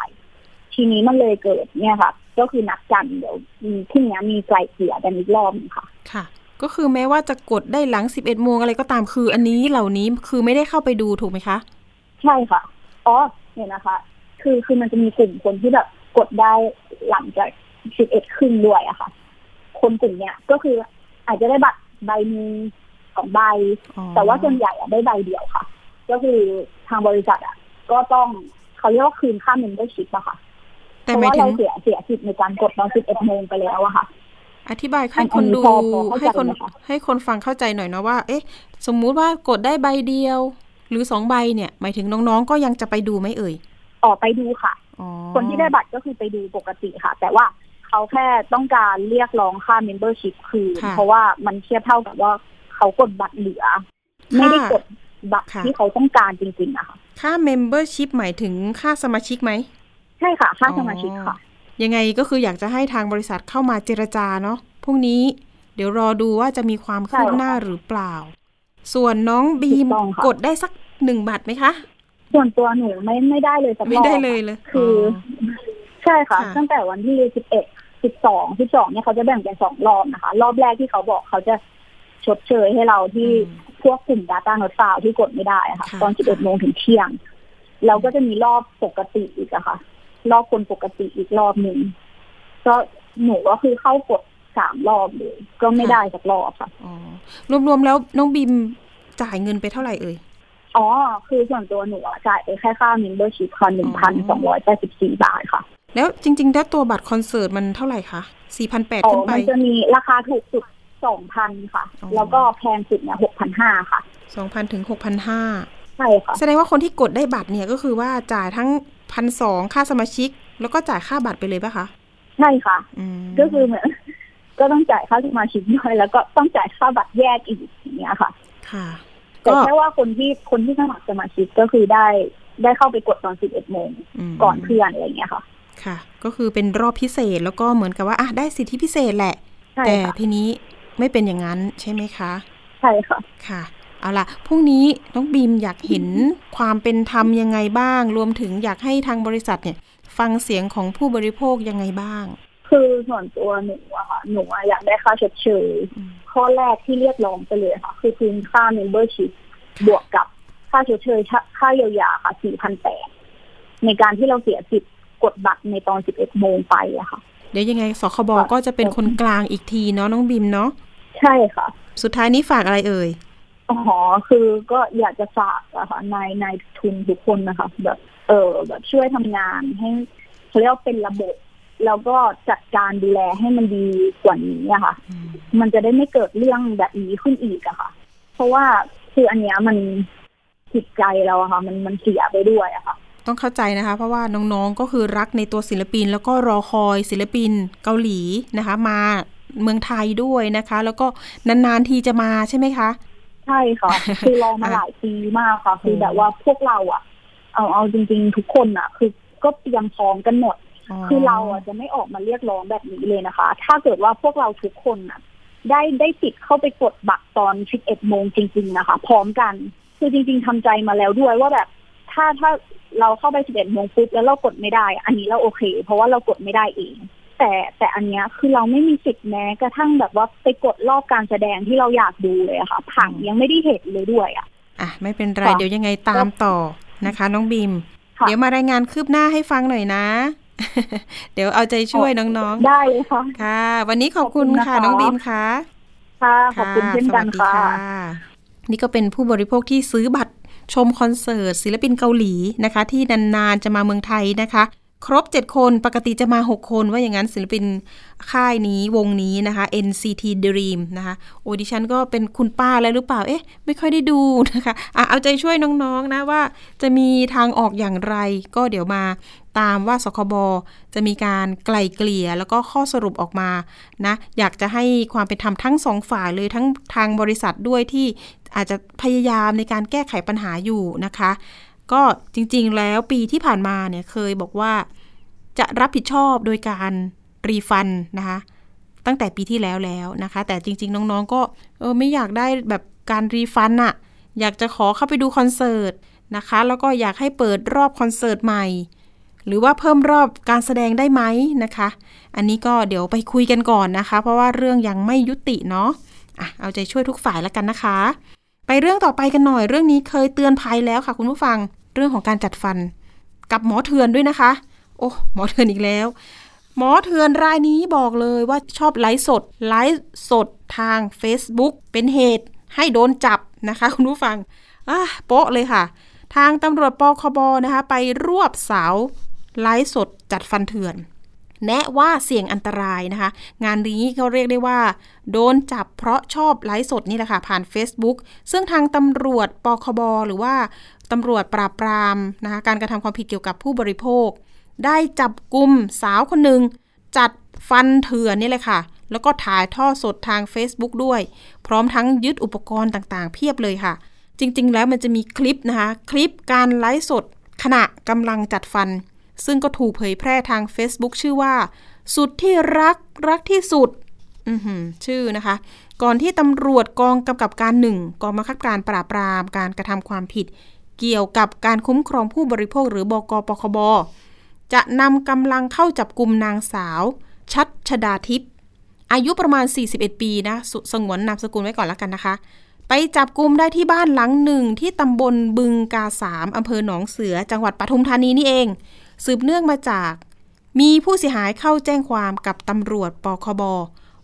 ทีนี้มันเลยเกิดเนี่ยค่ะ ก็คือนัดกันเดี๋ยวมีพรุ่งนี้มีไกลเกลี่ยกันอีกรอบหนึงค่ะ ค่ะ ก็คือแม้ว่าจะกดได้หลัง11โมงอะไรก็ตามคือ อันนี้เหล่านี้คือไม่ได้เข้าไปดูถูกไหมคะ ใช่ค่ะอ๋อเนี่ยนะคะคคือคือมันจะมีกลุ่มคนที่แบบกดได้หลังจากสิบเอ็ดครึ่งด้วยอะค่ะ คนกลุ่มเนี้ยก็คืออาจจะได้บัตรใบนึงสองใบ แต่ว่าส่วนใหญ่อะได้ใบเดียวค่ะ ก็คือทางบริษัทอะก็ต้องเขาเรียกว่าคืนค่า membership อะค่ะแต่ เพราะหมายว่าถึเราเสียเสียสิทธิ์ในการกดตอนสิบเอ็ดโมงไปแล้วอะค่ะ อธิบายให้คนดูอันนี้พอพอเข้าใจให้คนไหมคะให้คนฟังเข้าใจหน่อยนะว่า เอ๊ะ สมมุติว่ากดได้ใบเดียว หรือสองใบเนี่ย หมายถึงน้องๆก็ยังจะไปดูไหมเอ่ยออกไปดูค่ะอ๋อคนที่ได้บัตรก็คือไปดูปกติค่ะ แต่ว่าเขาแค่ต้องการเรียกร้องค่า membership คืนค่ะเพราะว่ามันเทียบเท่ากับว่าเขากดบัตรเหลือ ไม่ได้กดบัตรค่ะที่เขาต้องการจริงๆนะคะค่า membership หมายถึงค่าสมาชิกไหมใช่ค่ะค่าสมาชิกค่ะ ยังไงก็คืออยากจะให้ทางบริษัทเข้ามาเจรจาเนาะพรุ่งนี้ เดี๋ยวรอดูว่าจะมีความคืบใช่ค่ะหน้าหรือเปล่า ส่วนน้องบีมถูกต้องค่ะกดได้สักหนึ่งบัตรไหมคะ ส่วนตัวหนูไม่ไม่ได้เลยสักรอบไม่ได้เลยเลย คือ ใช่ค่ะค่ะ ตั้งแต่วันที่สิบเอ็ดสิบสองสิบสองเนี่ยเขาจะแบ่งเป็นสองรอบนะคะ รอบแรกที่เขาบอกเขาจะชดเชยให้เราที่อืมพวกกลุ่ม Data Note File ที่กดไม่ได้อะค่ะค่ะ ตอนสิบเอ็ดโมงถึงเที่ยงแล้วก็จะมีรอบปกติอีกอะค่ะ รอบคนปกติอีกรอบหนึ่งก็หนูก็คือเข้ากดสามรอบเลย ก็ไม่ได้สักรอบค่ะอ๋อรวมๆแล้วน้องบีมจ่ายเงินไปเท่าไหร่เอ่ยอ๋อ คือส่วนตัวหนูอะจ่ายไปแค่ค่า membership ค่ะหนึ่งพันสองร้อยแปดสิบสี่บาทค่ะ แล้วจริงๆแล้วตัวบัตรคอนเสิร์ตมันเท่าไหร่คะสี่พันแปดอ๋อขึ้นไปมันจะมีราคาถูกสุดสองพันค่ะอ๋อแล้วก็แพงสุดเนี่ยหกพันห้าค่ะสองพันถึงหกพันห้าใช่ค่ะ แสดงว่าคนที่กดได้บัตรเนี่ยก็คือว่าจ่ายทั้ง พันสองค่าสมาชิก แล้วก็จ่ายค่าบัตรไปเลยปะคะ ใช่ค่ะอืมก็คือเหมือนก็ต้องจ่ายค่าสมาชิกด้วยแล้วก็ต้องจ่ายค่าบัตรแยกอีกอย่างเงี้ยค่ะ ค่ะแต่ก็แค่ว่าคนที่คนที่สมัครสมาชิกก็คือได้ได้เข้าไปกดตอนสิบเอ็ดโมงมก่อนเพื่อนอะไรเงี้ยค่ะ ค่ะ ก็คือเป็นรอบพิเศษแล้วก็เหมือนกับว่าอะได้สิทธิพิเศษแหละใช่แต่ค่ะทีนี้ไม่เป็นอย่างนั้นใช่ไหมคะ ใช่ค่ะ ค่ะ เอาล่ะพรุ่งนี้น้องบีมอยากเห็นความเป็นธรรมยังไงบ้าง รวมถึงอยากให้ทางบริษัทเนี่ย ฟังเสียงของผู้บริโภคยังไงบ้าง คือส่วนตัวหนูอะค่ะหนูอะอยากได้ค่าชดเชยอืมข้อแรกที่เรียกร้องไปเลยค่ะ คือคืนค่า membership บวกกับค่าชดเชยค่าค่าเยียวยาค่ะ4,800ในการที่เราเสียสิทธิ์กดบัตรในตอน11โมงไปอะค่ะ เดี๋ยวยังไงสคบค่ะก็จะเป็นคนกลางอีกทีเนาะน้องบีมเนาะใช่ค่ะ สุดท้ายนี้ฝากอะไรเอ่ย อ๋อคือก็อยากจะฝากอะค่ะนายนายทุนทุกคนนะคะ แบบ เออแบบช่วยทำงานให้เขาเรียกว่าเป็นระบบแล้วก็จัดการดูแลให้มันดีกว่านี้อะค่ะ มันจะได้ไม่เกิดเรื่องแบบนี้ขึ้นอีกอะค่ะ เพราะว่าคืออันเนี้ยมันจิตใจเราอะค่ะ มันมันเสียไปด้วยอะค่ะ ต้องเข้าใจนะคะ เพราะว่าน้องๆก็คือรักในตัวศิลปิน แล้วก็รอคอยศิลปินเกาหลีนะคะ มาเมืองไทยด้วยนะคะ แล้วก็นานๆทีจะมาใช่ไหมคะ ใช่ค่ะ คือรอมาหลายปีมากค่ะ คือแบบว่าพวกเราอะเอาเอาจริง ๆ ทุกคนอะคือก็เตรียมพร้อมกันหมด คือเราอะจะไม่ออกมาเรียกร้องแบบนี้เลยนะคะ ถ้าเกิดว่าพวกเราทุกคนน่ะ ได้ได้ติดเข้าไปกดบัตรตอน 11 โมงจริง ๆ นะคะ พร้อมกัน คือจริง ๆทำใจมาแล้วด้วยว่าแบบ ถ้าถ้าเราเข้าไป 11 โมงปุ๊บแล้วเรากดไม่ได้ อันนี้เราโอเค เพราะว่าเรากดไม่ได้เอง แต่แต่อันเนี้ยคือเราไม่มีสิทธิ์แม้กระทั่งแบบว่าไปกดรอบการแสดงที่เราอยากดูเลยอะค่ะ ผังยังไม่ได้เห็นเลยด้วยอะอะไม่เป็นไรค่ะเดี๋ยวยังไงตามต่อนะคะ น้องบีมค่ะเดี๋ยวมารายงานคืบหน้าให้ฟังหน่อยนะ เดี๋ยวเอาใจช่วยน้องได้เลยค่ะๆค่ะ วันนี้ขอบคุณขอบคุณนะคะค่ะน้องบีมค่ะค่ะขอบคุณเช่นกันสวัสดีค่ะ นี่ก็เป็นผู้บริโภคที่ซื้อบัตรชมคอนเสิร์ตศิลปินเกาหลีนะคะ ที่นานๆจะมาเมืองไทยนะคะ ครบ 7 คนปกติจะมา 6 คน ว่าอย่างนั้นศิลปินค่ายนี้วงนี้นะคะ NCT Dream นะคะโอดิชันก็เป็นคุณป้าแล้วหรือเปล่า เอ๊ะ ไม่ค่อยได้ดูนะคะอะเอาใจช่วยน้อง ๆ นะว่าจะมีทางออกอย่างไร ก็เดี๋ยวมาตามว่าสคบจะมีการไกล่เกลี่ยแล้วก็ข้อสรุปออกมานะอยากจะให้ความเป็นธรรมทั้งสองฝ่ายเลยทั้งทางบริษัทด้วยที่อาจจะพยายามในการแก้ไขปัญหาอยู่นะคะ ก็จริง ๆ แล้วปีที่ผ่านมาเนี่ยเคยบอกว่าจะรับผิดชอบโดยการรีฟันนะคะตั้งแต่ปีที่แล้วแล้วนะคะ แต่จริง ๆ น้องๆ ก็เออไม่อยากได้แบบการรีฟันอะอยากจะขอเข้าไปดูคอนเสิร์ตนะคะ แล้วก็อยากให้เปิดรอบคอนเสิร์ตใหม่ หรือว่าเพิ่มรอบการแสดงได้ไหมนะคะ อันนี้ก็เดี๋ยวไปคุยกันก่อนนะคะ เพราะว่าเรื่องยังไม่ยุติเนาะอะเอาใจช่วยทุกฝ่ายแล้วกันนะคะ ไปเรื่องต่อไปกันหน่อย เรื่องนี้เคยเตือนภัยแล้วค่ะ คุณผู้ฟังเรื่องของการจัดฟัน กับหมอเถื่อนด้วยนะคะ โอ้หมอเถื่อนอีกแล้ว หมอเถื่อนรายนี้บอกเลยว่าชอบไลฟ์สดไลฟ์สดทาง Facebook เป็นเหตุให้โดนจับนะคะ คุณผู้ฟังอะโป๊ะเลยค่ะ ทางตำรวจปคบนะคะ ไปรวบสาวไลฟ์สดจัดฟันเถื่อน แนะว่าเสี่ยงอันตรายนะคะ งานนี้เขาเรียกได้ว่า โดนจับเพราะชอบไลฟ์สดนี่แหละค่ะ ผ่าน Facebook ซึ่งทางตำรวจปคบหรือว่าตำรวจปราบปรามนะคะการกระทำความผิดเกี่ยวกับผู้บริโภค ได้จับกลุ่มสาวคนหนึ่งจัดฟันเถื่อนนี่เลยค่ะ แล้วก็ถ่ายท่อสดทาง Facebook ด้วย พร้อมทั้งยึดอุปกรณ์ต่างๆ เพียบเลยค่ะ จริงๆ แล้วมันจะมีคลิปนะคะ คลิปการไลฟ์สดขณะกำลังจัดฟัน ซึ่งก็ถูกเผยแพร่ทาง Facebook ชื่อว่า สุดที่รักรักที่สุดชื่อนะคะ ก่อนที่ตำรวจกองกำกับการหนึ่งกองบังคับการปราบปรามการกระทำความผิด เกี่ยวกับการคุ้มครองผู้บริโภคหรือบกปคบจะนำกำลังเข้าจับกลุ่มนางสาว ชัดชดาทิพย์อายุประมาณ 41 ปีนะสสงวนนามสกุลไว้ก่อนแล้วกันนะคะ ไปจับกลุ่มได้ที่บ้านหลังหนึ่งที่ตำบลบึงกาสามอำเภอหนองเสือจังหวัดปทุมธานีนี่เอง สืบเนื่องมาจาก มีผู้เสียหายเข้าแจ้งความกับตำรวจปคบ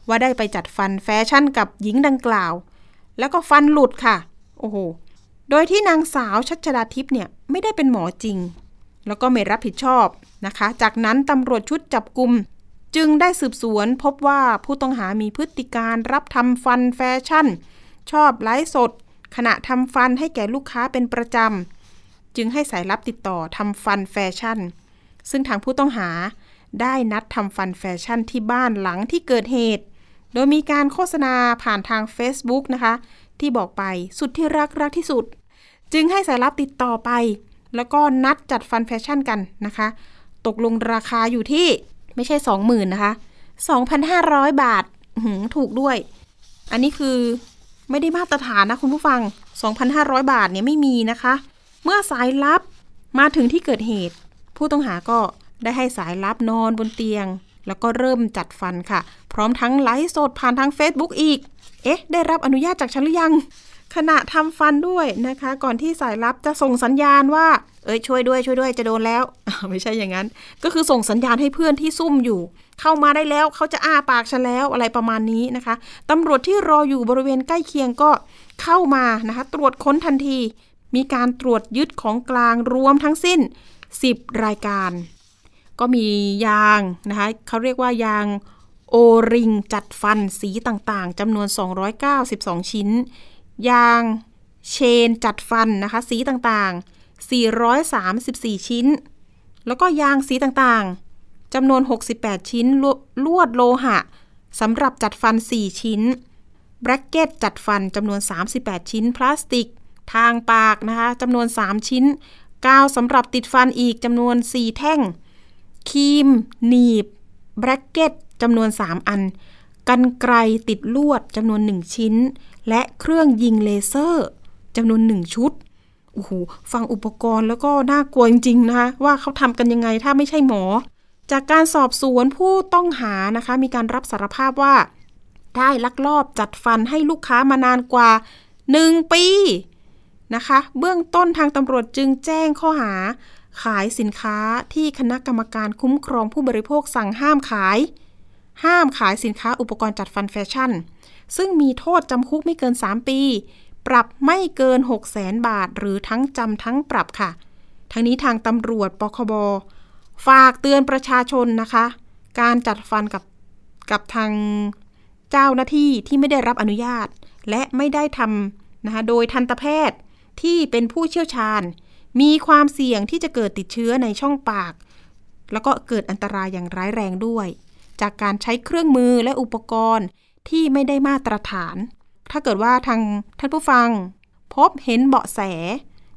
ว่าได้ไปจัดฟันแฟชั่นกับหญิงดังกล่าว แล้วก็ฟันหลุดค่ะ โอ้โห โดยที่นางสาวชัชดาทิพย์เนี่ยไม่ได้เป็นหมอจริง แล้วก็ไม่รับผิดชอบนะคะ จากนั้นตำรวจชุดจับกลุ่มจึงได้สืบสวนพบว่าผู้ต้องหามีพฤติการณ์รับทำฟันแฟชั่น ชอบไลฟ์สด ขณะทำฟันให้แก่ลูกค้าเป็นประจำ จึงให้สายลับติดต่อทำฟันแฟชั่น ซึ่งทางผู้ต้องหาได้นัดทำฟันแฟชั่นที่บ้านหลังที่เกิดเหตุ โดยมีการโฆษณาผ่านทาง Facebook นะคะ ที่บอกไปสุดที่รักรักที่สุด จึงให้สายลับติดต่อไป แล้วก็นัดจัดฟันแฟชั่นกันนะคะ ตกลงราคาอยู่ที่ไม่ใช่ 20,000นะคะ 2,500 บาทถูกด้วย อันนี้คือไม่ได้มาตรฐานนะคุณผู้ฟัง 2,500 บาทเนี่ยไม่มีนะคะ เมื่อสายลับมาถึงที่เกิดเหตุ ผู้ต้องหาก็ได้ให้สายลับนอนบนเตียง แล้วก็เริ่มจัดฟันค่ะ พร้อมทั้งไลฟ์สดผ่านทาง Facebook อีก เอ๊ะ ได้รับอนุญาตจากฉันหรือยัง ขณะทำฟันด้วยนะคะ ก่อนที่สายลับจะส่งสัญญาณว่า เอ้ยช่วยด้วยช่วยด้วยจะโดนแล้ว ไม่ใช่อย่างนั้น ก็คือส่งสัญญาณให้เพื่อนที่ซุ่มอยู่ เข้ามาได้แล้วเขาจะอ้าปากฉันแล้วอะไรประมาณนี้นะคะตำรวจที่รออยู่บริเวณใกล้เคียงก็เข้ามานะคะ ตรวจค้นทันที มีการตรวจยึดของกลางรวมทั้งสิ้น 10 รายการ ก็มียางนะคะเขาเรียกว่ายางโอริงจัดฟันสีต่างๆจำนวน 292 ชิ้น ยางเชนจัดฟันนะคะ สีต่างๆ 434 ชิ้น แล้วก็ยางสีต่างๆจำนวน 68 ชิ้น ลวดโลหะสำหรับจัดฟัน 4 ชิ้นแบรกเก็ตจัดฟันจำนวน 38 ชิ้น พลาสติก ทางปากนะคะจำนวน 3 ชิ้น กาวสำหรับติดฟันอีกจำนวน 4 แท่งครีม หนีบ แบรกเก็ตจำนวน 3 อัน กันไกรติดลวดจำนวน 1 ชิ้น และเครื่องยิงเลเซอร์จำนวน 1 ชุดโอ้โหฟังอุปกรณ์แล้วก็น่ากลัวจริงๆนะคะว่าเขาทำกันยังไงถ้าไม่ใช่หมอ จากการสอบสวนผู้ต้องหานะคะ มีการรับสารภาพว่า ได้ลักลอบจัดฟันให้ลูกค้ามานานกว่า 1 ปี นะคะ เบื้องต้นทางตำรวจจึงแจ้งข้อหา ขายสินค้าที่คณะกรรมการคุ้มครองผู้บริโภคสั่งห้ามขาย ห้ามขายสินค้าอุปกรณ์จัดฟันแฟชั่น ซึ่งมีโทษจำคุกไม่เกิน 3 ปี ปรับไม่เกิน 6 0 0แสนบาท หรือทั้งจำทั้งปรับค่ะ ทั้งนี้ทางตำรวจปคบฝากเตือนประชาชนนะคะ การจัดฟันกับกับทางเจ้าหน้าที่ที่ไม่ได้รับอนุญาต และไม่ได้ทำนะคะโดยทันตแพทย์ ที่เป็นผู้เชี่ยวชาญ มีความเสี่ยงที่จะเกิดติดเชื้อในช่องปาก แล้วก็เกิดอันตรายอย่างร้ายแรงด้วย จากการใช้เครื่องมือและอุปกรณ์ที่ไม่ได้มาตรฐาน ถ้าเกิดว่าทางท่านผู้ฟัง พบเห็นเบาะแส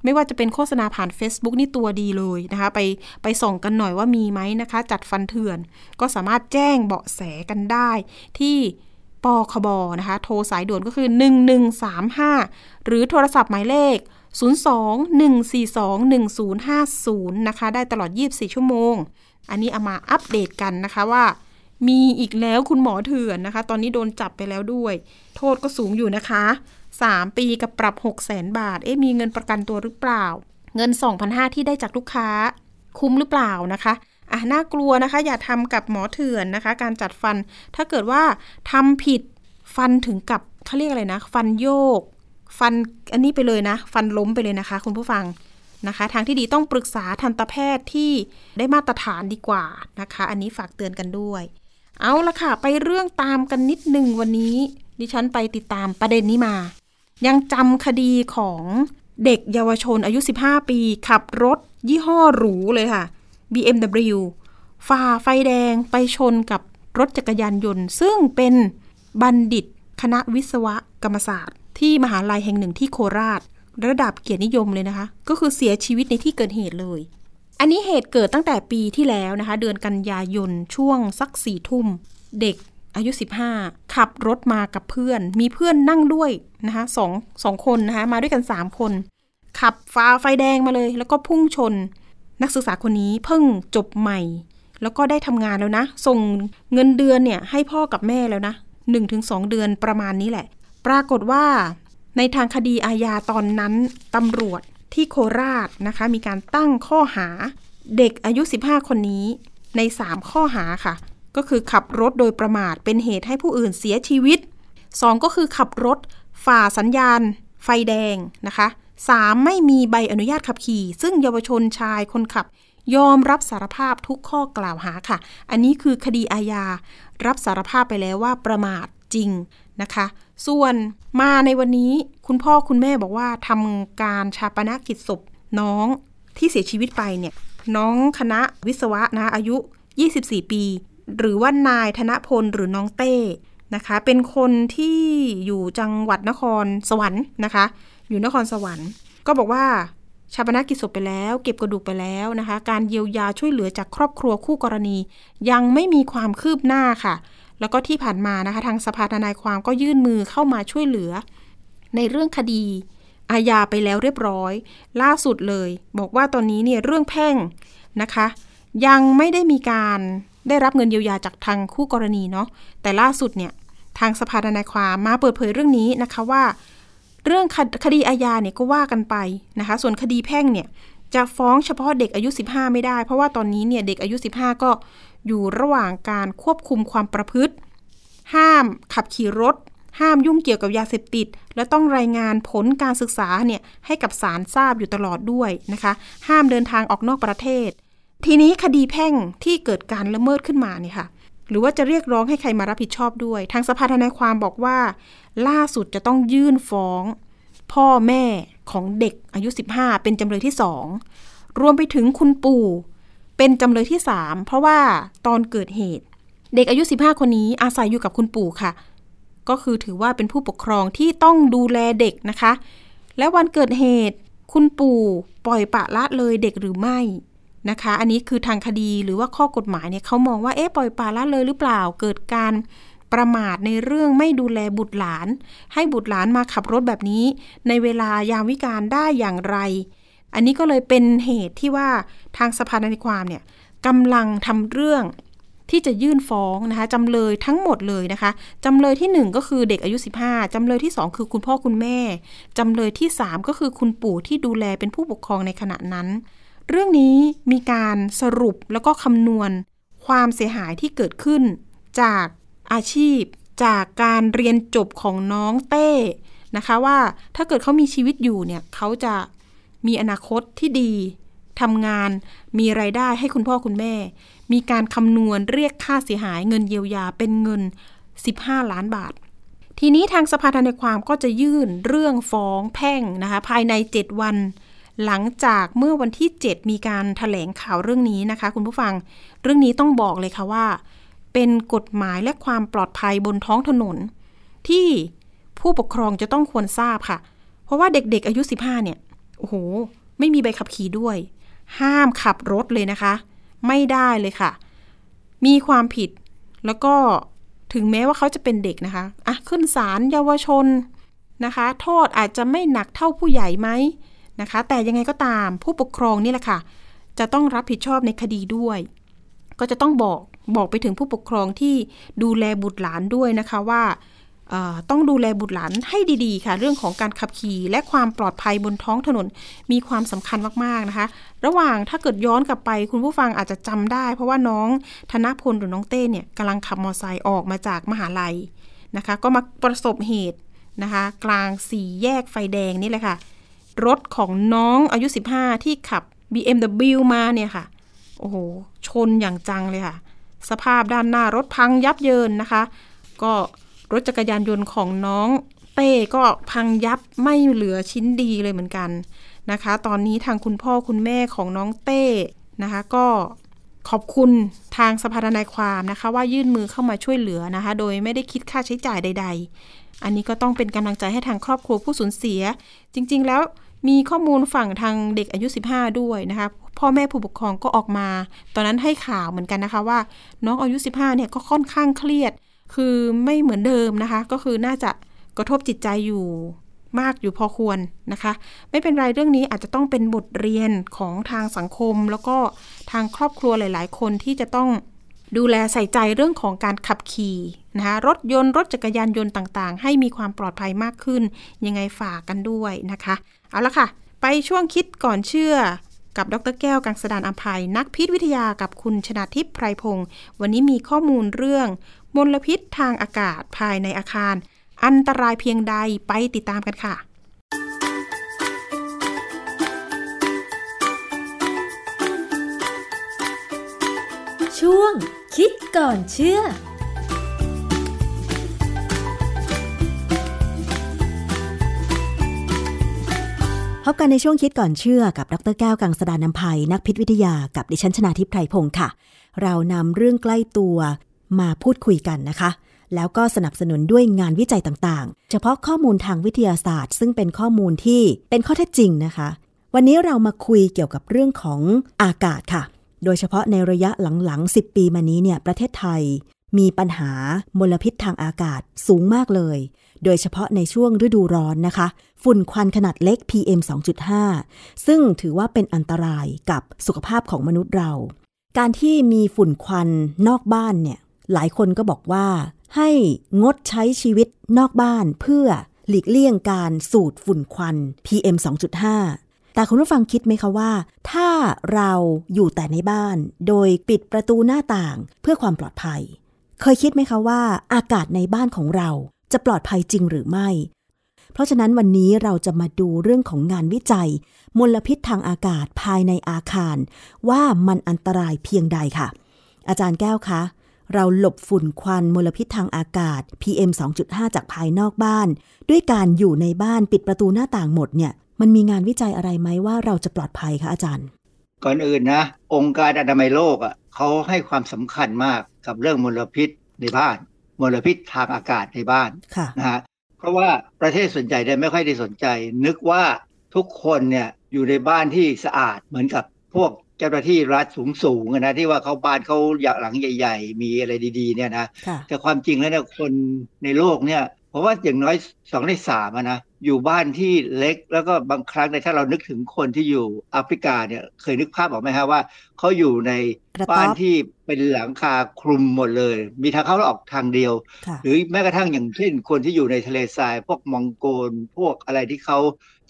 ไม่ว่าจะเป็นโฆษณาผ่าน Facebook นี่ตัวดีเลยนะคะ ไปไปส่องกันหน่อยว่ามีไหมนะคะ จัดฟันเถื่อน ก็สามารถแจ้งเบาะแสกันได้ที่ ปคบนะคะ โทรสายด่วนก็คือ 1135 หรือโทรศัพท์หมายเลข 02-142-1050 นะคะ ได้ตลอด 24 ชั่วโมง อันนี้เอามาอัปเดตกันนะคะว่า มีอีกแล้วคุณหมอเถื่อนนะคะ ตอนนี้โดนจับไปแล้วด้วย โทษก็สูงอยู่นะคะ 3 ปีกับปรับ 6 0 0 0 0 0บาท เอ๊ะมีเงินประกันตัวหรือเปล่า เงิน 2,500 ที่ได้จากลูกค้า คุ้มหรือเปล่านะคะ อะน่ากลัวนะคะ อย่าทำกับหมอเถื่อนนะคะ การจัดฟัน ถ้าเกิดว่าทำผิดฟันถึงกับเขาเรียกอะไรนะ ฟันโยก ฟันอันนี้ไปเลยนะ ฟันล้มไปเลยนะคะ คุณผู้ฟังนะคะ ทางที่ดีต้องปรึกษาทันตแพทย์ที่ได้มาตรฐานดีกว่านะคะ อันนี้ฝากเตือนกันด้วย เอาละค่ะ ไปเรื่องตามกันนิดหนึ่งวันนี้ ดิฉันไปติดตามประเด็นนี้มา ยังจำคดีของเด็กเยาวชนอายุ 15 ปี ขับรถยี่ห้อหรูเลยค่ะ BMW ฝ่าไฟแดงไปชนกับรถจักรยานยนต์ ซึ่งเป็นบัณฑิตคณะวิศวกรรมศาสตร์ ที่มหาลัยแห่งหนึ่งที่โคราช ระดับเกียรตินิยมเลยนะคะ ก็คือเสียชีวิตในที่เกิดเหตุเลย อันนี้เหตุเกิดตั้งแต่ปีที่แล้วนะคะ เดือนกันยายนช่วงสักสี่ทุ่ม เด็กอายุ 15 ขับรถมากับเพื่อน มีเพื่อนนั่งด้วยนะคะสองสองคนนะคะมาด้วยกัน 3 คน ขับฟ้าไฟแดงมาเลย แล้วก็พุ่งชน นักศึกษาคนนี้เพิ่งจบใหม่ แล้วก็ได้ทำงานแล้วนะ ส่งเงินเดือนเนี่ยให้พ่อกับแม่แล้วนะ1-2 เดือนประมาณนี้แหละ ปรากฏว่า ในทางคดีอาญาตอนนั้นตำรวจที่โคราชนะคะ มีการตั้งข้อหาเด็กอายุ 15 คนนี้ใน 3 ข้อหาค่ะ ก็คือขับรถโดยประมาทเป็นเหตุให้ผู้อื่นเสียชีวิต 2 ก็คือขับรถฝ่าสัญญาณไฟแดงนะคะ 3. ไม่มีใบอนุญาตขับขี่ ซึ่งเยาวชนชายคนขับ ยอมรับสารภาพทุกข้อกล่าวหาค่ะ อันนี้คือคดีอาญา รับสารภาพไปแล้วว่าประมาทจริงนะคะ ส่วนมาในวันนี้คุณพ่อคุณแม่บอกว่าทำการชาปนกิจศพน้องที่เสียชีวิตไปเนี่ยน้องคณะวิศวะนะอายุ 24 ปี หรือว่านายธนพลหรือน้องเต้นะคะ เป็นคนที่อยู่จังหวัดนครสวรรค์นะคะ อยู่นครสวรรค์ ก็บอกว่าชาปนกิจศพไปแล้ว เก็บกระดูกไปแล้วนะคะ การเยียวยาช่วยเหลือจากครอบครัวคู่กรณี ยังไม่มีความคืบหน้าค่ะ แล้วก็ที่ผ่านมานะคะ ทางสภาทนายความก็ยื่นมือเข้ามาช่วยเหลือ ในเรื่องคดีอาญาไปแล้วเรียบร้อย ล่าสุดเลย บอกว่าตอนนี้เนี่ยเรื่องแพ่งนะคะ ยังไม่ได้มีการได้รับเงินเยียวยาจากทางคู่กรณีเนาะแต่ล่าสุดเนี่ยทางสภาทนายความมาเปิดเผยเรื่องนี้นะคะว่า เรื่องคดีอาญาเนี่ยก็ว่ากันไปนะคะ ส่วนคดีแพ่งเนี่ยจะฟ้องเฉพาะเด็กอายุ 15 ไม่ได้ เพราะว่าตอนนี้เนี่ยเด็กอายุ 15 ก็อยู่ระหว่างการควบคุมความประพฤติ ห้ามขับขี่รถ ห้ามยุ่งเกี่ยวกับยาเสพติด และต้องรายงานผลการศึกษาเนี่ยให้กับศาลทราบอยู่ตลอดด้วยนะคะ ห้ามเดินทางออกนอกประเทศ ทีนี้คดีแพ่งที่เกิดการละเมิดขึ้นมาเนี่ยค่ะ หรือว่าจะเรียกร้องให้ใครมารับผิดชอบด้วย ทางสภาทนายความบอกว่า ล่าสุดจะต้องยื่นฟ้อง พ่อแม่ของเด็กอายุ 15 เป็นจำเลยที่2รวมไปถึงคุณปู่เป็นจำเลยที่3เพราะว่าตอนเกิดเหตุ เด็กอายุ 15 คนนี้อาศัยอยู่กับคุณปู่ค่ะ ก็คือถือว่าเป็นผู้ปกครองที่ต้องดูแลเด็กนะคะ และวันเกิดเหตุ คุณปู่ปล่อยปะละเลยเด็กหรือไม่ นะคะ อันนี้คือทางคดีหรือว่าข้อกฎหมายเนี่ยเขามองว่าเอ๊ะปล่อยปละละเลยหรือเปล่าเกิดการประมาทในเรื่องไม่ดูแลบุตรหลาน ให้บุตรหลานมาขับรถแบบนี้ ในเวลายามวิการได้อย่างไร อันนี้ก็เลยเป็นเหตุที่ว่าทางสภาทนายความเนี่ยกำลังทำเรื่องที่จะยื่นฟ้องนะคะจำเลยทั้งหมดเลยนะคะจำเลยที่ 1 ก็คือเด็กอายุ 15จำเลยที่ 2 คือคุณพ่อคุณแม่จำเลยที่ 3 ก็คือคุณปู่ที่ดูแลเป็นผู้ปกครองในขณะนั้น เรื่องนี้มีการสรุปแล้วก็คำนวณความเสียหายที่เกิดขึ้น จากอาชีพ จากการเรียนจบของน้องเต้นะคะว่าถ้าเกิดเขามีชีวิตอยู่เนี่ยเขาจะมีอนาคตที่ดีทำงานมีไรายได้ให้คุณพ่อคุณแม่ มีการคำนวณเรียกค่าเสียหายเงินเยียวยาเป็นเงิน 15 ล้านบาท ทีนี้ทางสภาทนายความก็จะยื่นเรื่องฟ้องแพ่งนะคะภายใน 7 วัน หลังจากเมื่อวันที่ 7 มีการถแถลงข่าวเรื่องนี้นะคะ คุณผู้ฟัง เรื่องนี้ต้องบอกเลยค่ะว่า เป็นกฎหมายและความปลอดภัยบนท้องถนน ที่ผู้ปกครองจะต้องควรทราบค่ะ เพราะว่าเด็กๆ อายุ 15 เนี่ย โอ้โห ไม่มีใบขับขี่ด้วย ห้ามขับรถเลยนะคะ ไม่ได้เลยค่ะ มีความผิด แล้วก็ถึงแม้ว่าเขาจะเป็นเด็กนะคะ อะ ขึ้นศาลเยาวชนนะคะ โทษอาจจะไม่หนักเท่าผู้ใหญ่ไหม นะคะ แต่ยังไงก็ตามผู้ปกครองนี่แหละค่ะ จะต้องรับผิดชอบในคดีด้วย ก็จะต้องบอกบอกไปถึงผู้ปกครองที่ดูแลบุตรหลานด้วยนะคะว่าต้องดูแลบุตรหลานให้ดีๆ ค่ะ เรื่องของการขับขี่และความปลอดภัยบนท้องถนนมีความสำคัญมากๆนะคะ ระหว่างถ้าเกิดย้อนกลับไปคุณผู้ฟังอาจจะจำได้ เพราะว่าน้องธนพลหรือน้องเต้เนี่ยกำลังขับมอเตอร์ไซค์ออกมาจากมหาลัยนะคะ ก็มาประสบเหตุนะคะ กลางสี่แยกไฟแดงนี่แหละค่ะ รถของน้องอายุ 15 ที่ขับ BMW มาเนี่ยค่ะ โอ้โห ชนอย่างจังเลยค่ะ สภาพด้านหน้ารถพังยับเยินนะคะ ก็รถจักรยานยนต์ของน้องเต้ก็พังยับไม่เหลือชิ้นดีเลยเหมือนกันนะคะ ตอนนี้ทางคุณพ่อคุณแม่ของน้องเต้นะคะ ก็ขอบคุณทางสภาทนายความนะคะ ว่ายื่นมือเข้ามาช่วยเหลือนะคะ โดยไม่ได้คิดค่าใช้จ่ายใดๆ อันนี้ก็ต้องเป็นกำลังใจให้ทางครอบครัวผู้สูญเสีย จริง ๆ แล้วมีข้อมูลฝั่งทางเด็กอายุ 15 ด้วยนะคะพ่อแม่ผู้ปกครองก็ออกมา ตอนนั้นให้ข่าวเหมือนกันนะคะว่า น้องอายุ 15 เนี่ยก็ค่อนข้างเครียด คือไม่เหมือนเดิมนะคะ ก็คือน่าจะกระทบจิตใจอยู่มากอยู่พอควรนะคะ ไม่เป็นไรเรื่องนี้อาจจะต้องเป็นบทเรียนของทางสังคม แล้วก็ทางครอบครัวหลาย ๆ คนที่จะต้องดูแลใส่ใจเรื่องของการขับขี่ นะคะรถยนต์รถจักรยานยนต์ต่างๆ ให้มีความปลอดภัยมากขึ้น ยังไงฝากกันด้วยนะคะ เอาละค่ะ ไปช่วงคิดก่อนเชื่อกับดรแก้วกังสดานอภัย นักพิษวิทยากับคุณชนาทิพย์ไพรพงศ์วันนี้มีข้อมูลเรื่อง มลพิษทางอากาศภายในอาคาร อันตรายเพียงใดไปติดตามกันค่ะ ช่วงคิดก่อนเชื่อ พบกันในช่วงคิดก่อนเชื่อกับดรแก้วกังสดานนภัยนักพิษวิทยากับดิฉันชนาทิพไพรพงศ์ค่ะ เรานำเรื่องใกล้ตัวมาพูดคุยกันนะคะ แล้วก็สนับสนุนด้วยงานวิจัยต่างๆ เฉพาะข้อมูลทางวิทยาศาสตร์ ซึ่งเป็นข้อมูลที่เป็นข้อเท็จจริงนะคะ วันนี้เรามาคุยเกี่ยวกับเรื่องของอากาศค่ะ โดยเฉพาะในระยะหลังๆ 10 ปีมานี้เนี่ยประเทศไทย มีปัญหามลพิษทางอากาศสูงมากเลย โดยเฉพาะในช่วงฤดูร้อนนะคะ ฝุ่นควันขนาดเล็ก PM 2.5 ซึ่งถือว่าเป็นอันตรายกับสุขภาพของมนุษย์เรา การที่มีฝุ่นควันนอกบ้านเนี่ย หลายคนก็บอกว่า ให้งดใช้ชีวิตนอกบ้านเพื่อหลีกเลี่ยงการสูดฝุ่นควัน PM 2.5 แต่คุณผู้ฟังคิดไหมคะว่า ถ้าเราอยู่แต่ในบ้าน โดยปิดประตูหน้าต่างเพื่อความปลอดภัย เคยคิดไหมคะว่า อากาศในบ้านของเรา จะปลอดภัยจริงหรือไม่ เพราะฉะนั้นวันนี้เราจะมาดูเรื่องของงานวิจัย มลพิษทางอากาศภายในอาคาร ว่ามันอันตรายเพียงใดค่ะ อาจารย์แก้วคะเราหลบฝุ่นควันมลพิษทางอากาศ PM 2.5 จากภายนอกบ้าน ด้วยการอยู่ในบ้านปิดประตูหน้าต่างหมดเนี่ย มันมีงานวิจัยอะไรไหมว่าเราจะปลอดภัยคะอาจารย์ ก่อนอื่นนะ องค์การอนามัยโลกอะเขาให้ความสำคัญมากกับเรื่องมลพิษในบ้าน มลพิษทางอากาศในบ้านนะฮะเพราะว่าประเทศส่วนใหญ่เนี่ยไม่ค่อยได้สนใจ นึกว่าทุกคนเนี่ยอยู่ในบ้านที่สะอาดเหมือนกับพวกเจ้าหน้าที่รัฐสูงๆนะที่ว่าเขาบ้านเขาหลังใหญ่ ๆ มีอะไรดี ๆ เนี่ยนะแต่ความจริงแล้วเนี่ยคนในโลกเนี่ย เพราะว่าอย่างน้อยสองในสามนะอยู่บ้านที่เล็กแล้วก็บางครั้งในถ้าเรานึกถึงคนที่อยู่แอฟริกาเนี่ยเคยนึกภาพออกไหมฮะว่าเขาอยู่ในบ้านที่เป็นหลังคาคลุมหมดเลย มีทางเข้าและออกทางเดียว หรือแม้กระทั่งอย่างเช่นคนที่อยู่ในทะเลทราย พวกมองโกลพวกอะไรที่เขา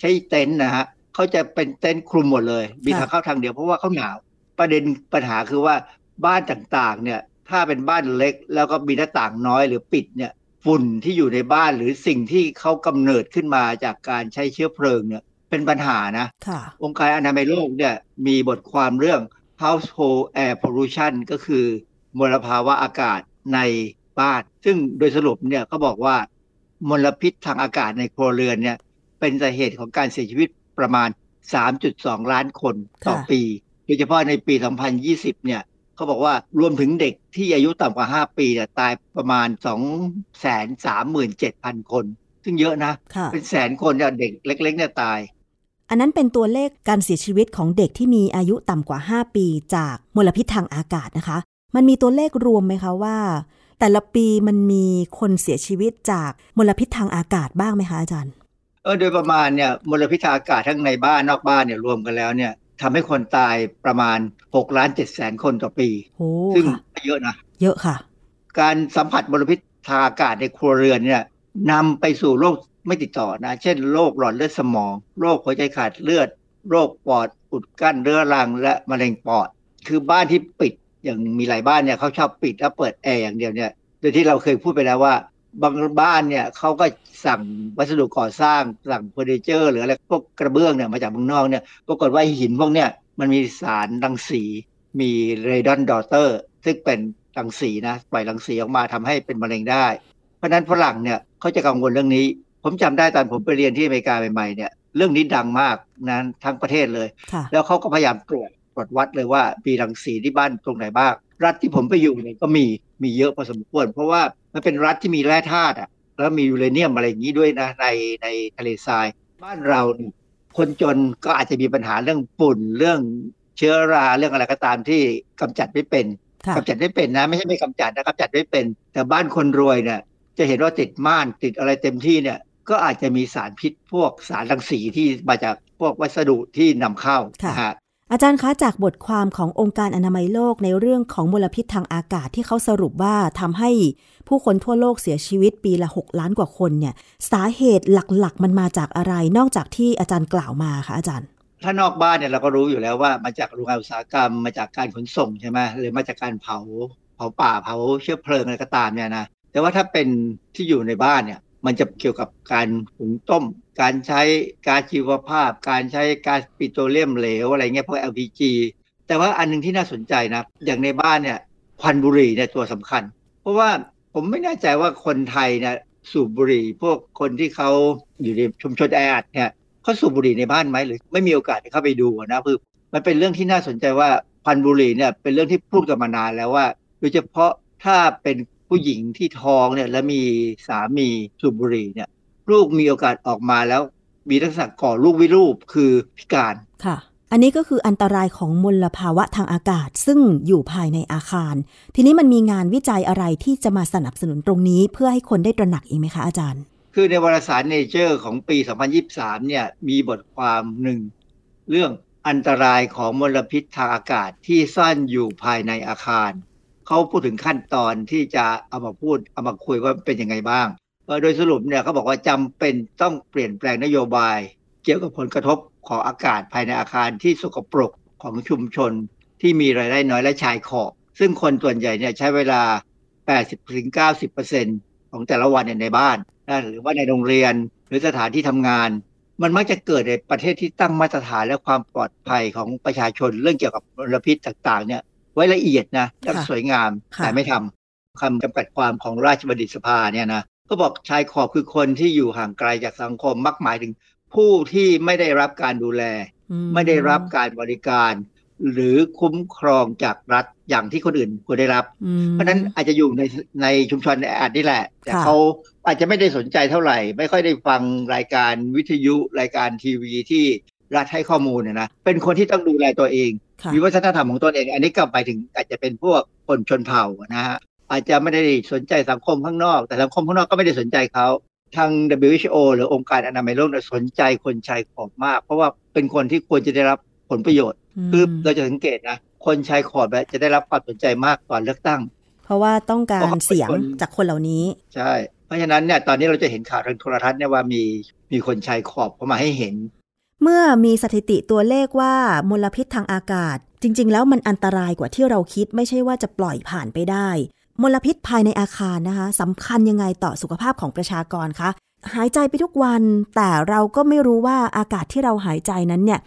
ใช้เต็นท์นะฮะเขาจะเป็นเต็นท์คลุมหมดเลย มีทางเข้าทางเดียวเพราะว่าเขาหนาว ประเด็นปัญหาคือว่าบ้านต่างๆเนี่ยถ้าเป็นบ้านเล็กแล้วก็มีหน้าต่างน้อยหรือปิดเนี่ย ฝุ่นที่อยู่ในบ้านหรือสิ่งที่เขากำเนิดขึ้นมาจากการใช้เชื้อเพลิงเนี่ยเป็นปัญหานะ องค์การอนามัยโลกเนี่ยมีบทความเรื่อง household air pollution ก็คือมลภาวะอากาศในบ้าน ซึ่งโดยสรุปเนี่ยก็บอกว่ามลพิษทางอากาศในครัวเรือนเนี่ยเป็นสาเหตุของการเสียชีวิตประมาณ 3.2 ล้านคนต่อปี โดยเฉพาะในปี 2020 เนี่ย เขาบอกว่ารวมถึงเด็กที่อายุต่ำกว่า 5 ปีเนี่ยตายประมาณ 2 3 7 0 0 0 คน ซึ่งเยอะนะเป็นแสนคนเนี่ยเด็กเล็กๆเนี่ยตาย อันนั้นเป็นตัวเลขการเสียชีวิตของเด็กที่มีอายุต่ำกว่า 5 ปีจากมลพิษทางอากาศนะคะ มันมีตัวเลขรวมไหมคะว่า แต่ละปีมันมีคนเสียชีวิตจากมลพิษทางอากาศบ้างไหมคะอาจารย์เออโดยประมาณเนี่ยมลพิษทางอากาศทั้งในบ้านนอกบ้านเนี่ยรวมกันแล้วเนี่ย ทำให้คนตายประมาณ6ล้าน7แสนคนต่อปี ซึ่งเยอะนะ เยอะค่ะ การสัมผัสมลพิษทางอากาศในครัวเรือนเนี่ยนำไปสู่โรคไม่ติดต่อนะ เช่นโรคหลอดเลือดสมอง โรคหัวใจขาดเลือด โรคปอดอุดกั้นเรื้อรังและมะเร็งปอด คือบ้านที่ปิดอย่างมีหลายบ้านเนี่ยเขาชอบปิดแล้วเปิดแอร์อย่างเดียวเนี่ยโดยที่เราเคยพูดไปแล้วว่า บางบ้านเนี่ยเขาก็สั่งวัสดุก่อสร้างสั่งเฟอร์นิเจอร์ หรืออะไรพวกกระเบื้องเนี่ยมาจากเมืองนอกเนี่ยปรากฏว่าหินพวกเนี่ยมันมีสารรังสีมีเรดอนดอเตอร์ซึ่งเป็นรังสีนะปล่อยรังสีออกมาทำให้เป็นมะเร็งได้ เพราะนั้นฝรั่งเนี่ยเขาจะกังวลเรื่องนี้ ผมจำได้ตอนผมไปเรียนที่อเมริกาใหม่ๆเนี่ยเรื่องนี้ดังมากนั้นทั้งประเทศเลย แล้วเขาก็พยายามตรวจตรวจวัดเลยว่ามีรังสีที่บ้านตรงไหนบ้างรัฐที่ผมไปอยู่เนี่ยก็มีมีเยอะพอสมควร เพราะว่า มันเป็นรัฐที่มีแร่ธาตุอะ แล้วมียูเรเนียมอะไรอย่างนี้ด้วยนะในในทะเลทราย บ้านเราคนจนก็อาจจะมีปัญหาเรื่องฝุ่นเรื่องเชื้อราเรื่องอะไรก็ตามที่กำจัดไม่เป็นกำจัดไม่เป็นนะไม่ใช่ไม่กำจัดนะกำจัดไม่เป็น แต่บ้านคนรวยเนี่ยจะเห็นว่าติดม่านติดอะไรเต็มที่เนี่ย ก็อาจจะมีสารพิษพวกสารรังสีที่มาจากพวกวัสดุที่นำเข้านะฮะ อาจารย์คะจากบทความขององค์การอนามัยโลกในเรื่องของมลพิษทางอากาศที่เขาสรุปว่าทำให้ผู้คนทั่วโลกเสียชีวิตปีละ 6 ล้านกว่าคนเนี่ยสาเหตุหลักๆ มันมาจากอะไรนอกจากที่อาจารย์กล่าวมาคะอาจารย์ ถ้านอกบ้านเนี่ยเราก็รู้อยู่แล้วว่ามาจากโรงงานอุตสาหกรรมมาจากการขนส่งใช่ไหมหรือมาจากการเผาเผาป่าเผาเชื้อเพลิงอะไรก็ตามเนี่ยนะแต่ว่าถ้าเป็นที่อยู่ในบ้านเนี่ย มันจะเกี่ยวกับการหุงต้ม การใช้ก๊าซชีวภาพ การใช้ก๊าซปิโตรเลียมเหลวอะไรเงี้ยพวก LPG แต่ว่าอันนึงที่น่าสนใจนะอย่างในบ้านเนี่ยควันบุหรี่เนี่ยตัวสำคัญ เพราะว่าผมไม่แน่ใจว่าคนไทยเนี่ยสูบบุหรี่ พวกคนที่เขาอยู่ในชุมชนแออัดเนี่ยเขาสูบบุหรี่ในบ้านไหมหรือ ไม่มีโอกาสเข้าไปดูนะคือมันเป็นเรื่องที่น่าสนใจว่าพันบุหรี่เนี่ยเป็นเรื่องที่พูดกันมานานแล้วว่าโดยเฉพาะถ้าเป็น ผู้หญิงที่ท้องเนี่ยแล้วมีสามีสูบบุหรี่เนี่ยลูกมีโอกาสออกมาแล้วมีลักษณะก่อลูกวิรูปคือพิการค่ะ อันนี้ก็คืออันตรายของมลภาวะทางอากาศซึ่งอยู่ภายในอาคาร ทีนี้มันมีงานวิจัยอะไรที่จะมาสนับสนุนตรงนี้เพื่อให้คนได้ตระหนักอีกไหมคะอาจารย์ คือในวารสารเนเจอร์ของปี 2023 เนี่ยมีบทความหนึ่งเรื่องอันตรายของมลพิษทางอากาศที่ซ่อนอยู่ภายในอาคาร เขาพูดถึงขั้นตอนที่จะเอามาพูดเอามาคุยว่าเป็นยังไงบ้างโดยสรุปเนี่ยเขาบอกว่าจำเป็นต้องเปลี่ยนแปลงนโยบาย เกี่ยวกับผลกระทบของอากาศภายในอาคารที่สกปรกของชุมชน ที่มีรายได้น้อยและชายขอบซึ่งคนส่วนใหญ่เนี่ยใช้เวลา 80-90%ของแต่ละวันในบ้านหรือว่าในโรงเรียนหรือสถานที่ทำงาน มันมักจะเกิดในประเทศที่ตั้งมาตรฐานและความปลอดภัยของประชาชนเรื่องเกี่ยวกับมลพิษต่างๆเนี่ย ไว้ละเอียดนะและสวยงามแต่ไม่ทำคำจำกัดความของราชบัณฑิตสภาเนี่ยนะก็บอกชายขอบคือคนที่อยู่ห่างไกลจากสังคมมักหมายถึง ผู้ที่ไม่ได้รับการดูแล ไม่ได้รับการบริการ หรือคุ้มครองจากรัฐอย่างที่คนอื่นควรได้รับ เพราะนั้นอาจจะอยู่ในในชุมชนแออัดนี่แหละ แต่เขาอาจจะไม่ได้สนใจเท่าไหร่ ไม่ค่อยได้ฟังรายการวิทยุรายการทีวีที่รัฐให้ข้อมูลนะเป็นคนที่ต้องดูแลตัวเอง มีวัฒนธรรมของตนเอง อันนี้ก็ไปถึงอาจจะเป็นพวกคนชนเผ่านะฮะอาจจะไม่ได้สนใจสังคมข้างนอก แต่สังคมข้างนอกก็ไม่ได้สนใจเขาทาง WHO หรือองค์การอนามัยโลกสนใจคนชายขอบมาก เพราะว่าเป็นคนที่ควรจะได้รับผลประโยชน์คือเราจะสังเกตนะคนชายขอบจะได้รับความสนใจมากก่อนเลือกตั้ง เพราะว่าต้องการเสียงจากคนเหล่านี้ ใช่ เพราะฉะนั้นเนี่ยตอนนี้เราจะเห็นข่าวทางโทรทัศน์เนี่ยว่ามีมีคนชายขอบเข้ามาให้เห็น เมื่อมีสถิติตัวเลขว่ามลพิษทางอากาศ จริง ๆ แล้วมันอันตรายกว่าที่เราคิด ไม่ใช่ว่าจะปล่อยผ่านไปได้ มลพิษภายในอาคารนะคะสำคัญยังไงต่อสุขภาพของประชากรคะหายใจไปทุกวัน แต่เราก็ไม่รู้ว่าอากาศที่เราหายใจนั้นเนี่ย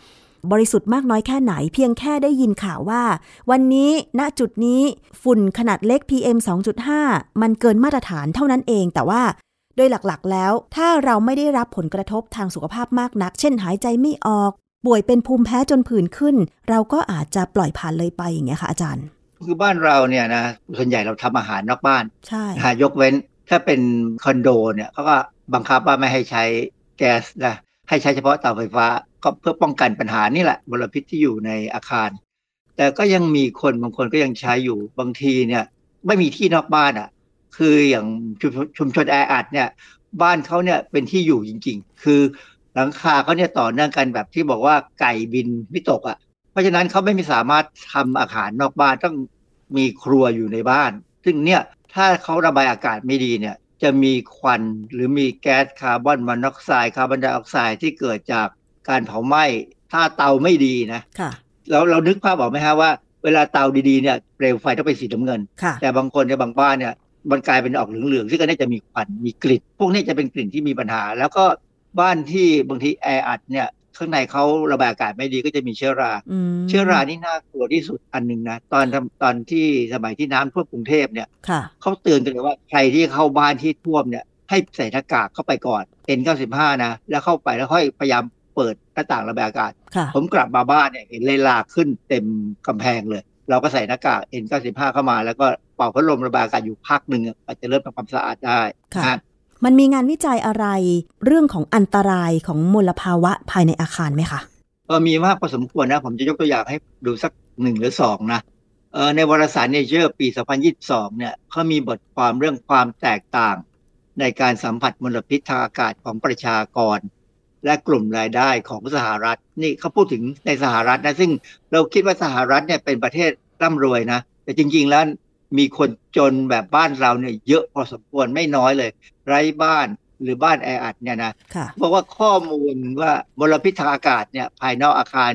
บริสุทธิ์มากน้อยแค่ไหน เพียงแค่ได้ยินข่าวว่า วันนี้ณจุดนี้ฝุ่นขนาดเล็ก PM 2.5 มันเกินมาตรฐานเท่านั้นเอง แต่ว่า โดยหลักๆ แล้ว ถ้าเราไม่ได้รับผลกระทบทางสุขภาพมากนัก เช่นหายใจไม่ออก ป่วยเป็นภูมิแพ้จนผื่นขึ้น เราก็อาจจะปล่อยผ่านเลยไปอย่างเงี้ยค่ะอาจารย์ คือบ้านเราเนี่ยนะส่วนใหญ่เราทำอาหารนอกบ้านใช่ยกเว้นถ้าเป็นคอนโดเนี่ยเขาก็บังคับว่าไม่ให้ใช้แก๊สนะให้ใช้เฉพาะเตาไฟฟ้าก็เพื่อป้องกันปัญหานี่แหละมลพิษที่อยู่ในอาคาร แต่ก็ยังมีคนบางคนก็ยังใช้อยู่บางทีเนี่ยไม่มีที่นอกบ้านอะ คืออย่างชุมชนแออัดเนี่ยบ้านเขาเนี่ยเป็นที่อยู่จริง ๆ คือหลังคาเขาเนี่ยต่อเนื่องกันแบบที่บอกว่าไก่บินไม่ตกอะ เพราะฉะนั้นเขาไม่มีสามารถทำอาหารนอกบ้านต้องมีครัวอยู่ในบ้าน ซึ่งเนี่ยถ้าเขาระบายอากาศไม่ดีเนี่ยจะมีควันหรือมีแก๊สคาร์บอนมอนอกไซด์คาร์บอนไดออกไซด์ที่เกิดจากการเผาไหม้ถ้าเตาไม่ดีนะค่ะเราเรานึกภาพออกไหมฮะว่าเวลาเตาดีๆเนี่ยเปลวไฟต้องเป็นสีน้ำเงิน แต่บางคนในบางบ้านเนี่ย มันกลายเป็นออกเหลืองๆซึ่งก็น่าจะมีควันมีกลิ่นพวกนี้จะเป็นกลิ่นที่มีปัญหา แล้วก็บ้านที่บางทีแออัดเนี่ยข้างในเขาระบายอากาศไม่ดีก็จะมีเชื้อรา เชื้อรานี่น่ากลัวที่สุดอันหนึ่งนะตอนตอนที่สมัยที่น้ำท่วมกรุงเทพเนี่ยเขาเตือนกันเลยว่าใครที่เข้าบ้านที่ท่วมเนี่ยให้ใส่หน้ากากเข้าไปก่อน N95 นะ แล้วเข้าไปแล้วค่อยพยายามเปิดหน้าต่างระบายอากาศ ผมกลับมาบ้านเนี่ยเห็นเลยลาขึ้นเต็มกำแพงเลย เราก็ใส่หน้ากาก N95 เข้ามา แล้วก็เป่าพัดลมระบายอากาศอยู่พักหนึ่งอาจจะเริ่มทำความสะอาดได้ค่ะมันมีงานวิจัยอะไรเรื่องของอันตรายของมลภาวะภายในอาคารไหมคะเออมีมากพอสมควรนะ ผมจะยกตัวอย่างให้ดูสักหนึ่งหรือสองนะเออในวารสารเนเจอร์ปี 2022 เนี่ยเขามีบทความเรื่องความแตกต่าง ในการสัมผัสมลพิษทางอากาศของประชากร และกลุ่มรายได้ของสหรัฐ นี่เขาพูดถึงในสหรัฐนะซึ่งเราคิดว่าสหรัฐเนี่ยเป็นประเทศร่ำรวยนะ แต่จริง ๆ แล้วมีคนจนแบบบ้านเราเนี่ยเยอะพอสมควรไม่น้อยเลย ไร้บ้านหรือบ้านแออัดเนี่ยนะบอกว่าข้อมูลว่ามลพิษทางอากาศเนี่ยภายนอกอาคาร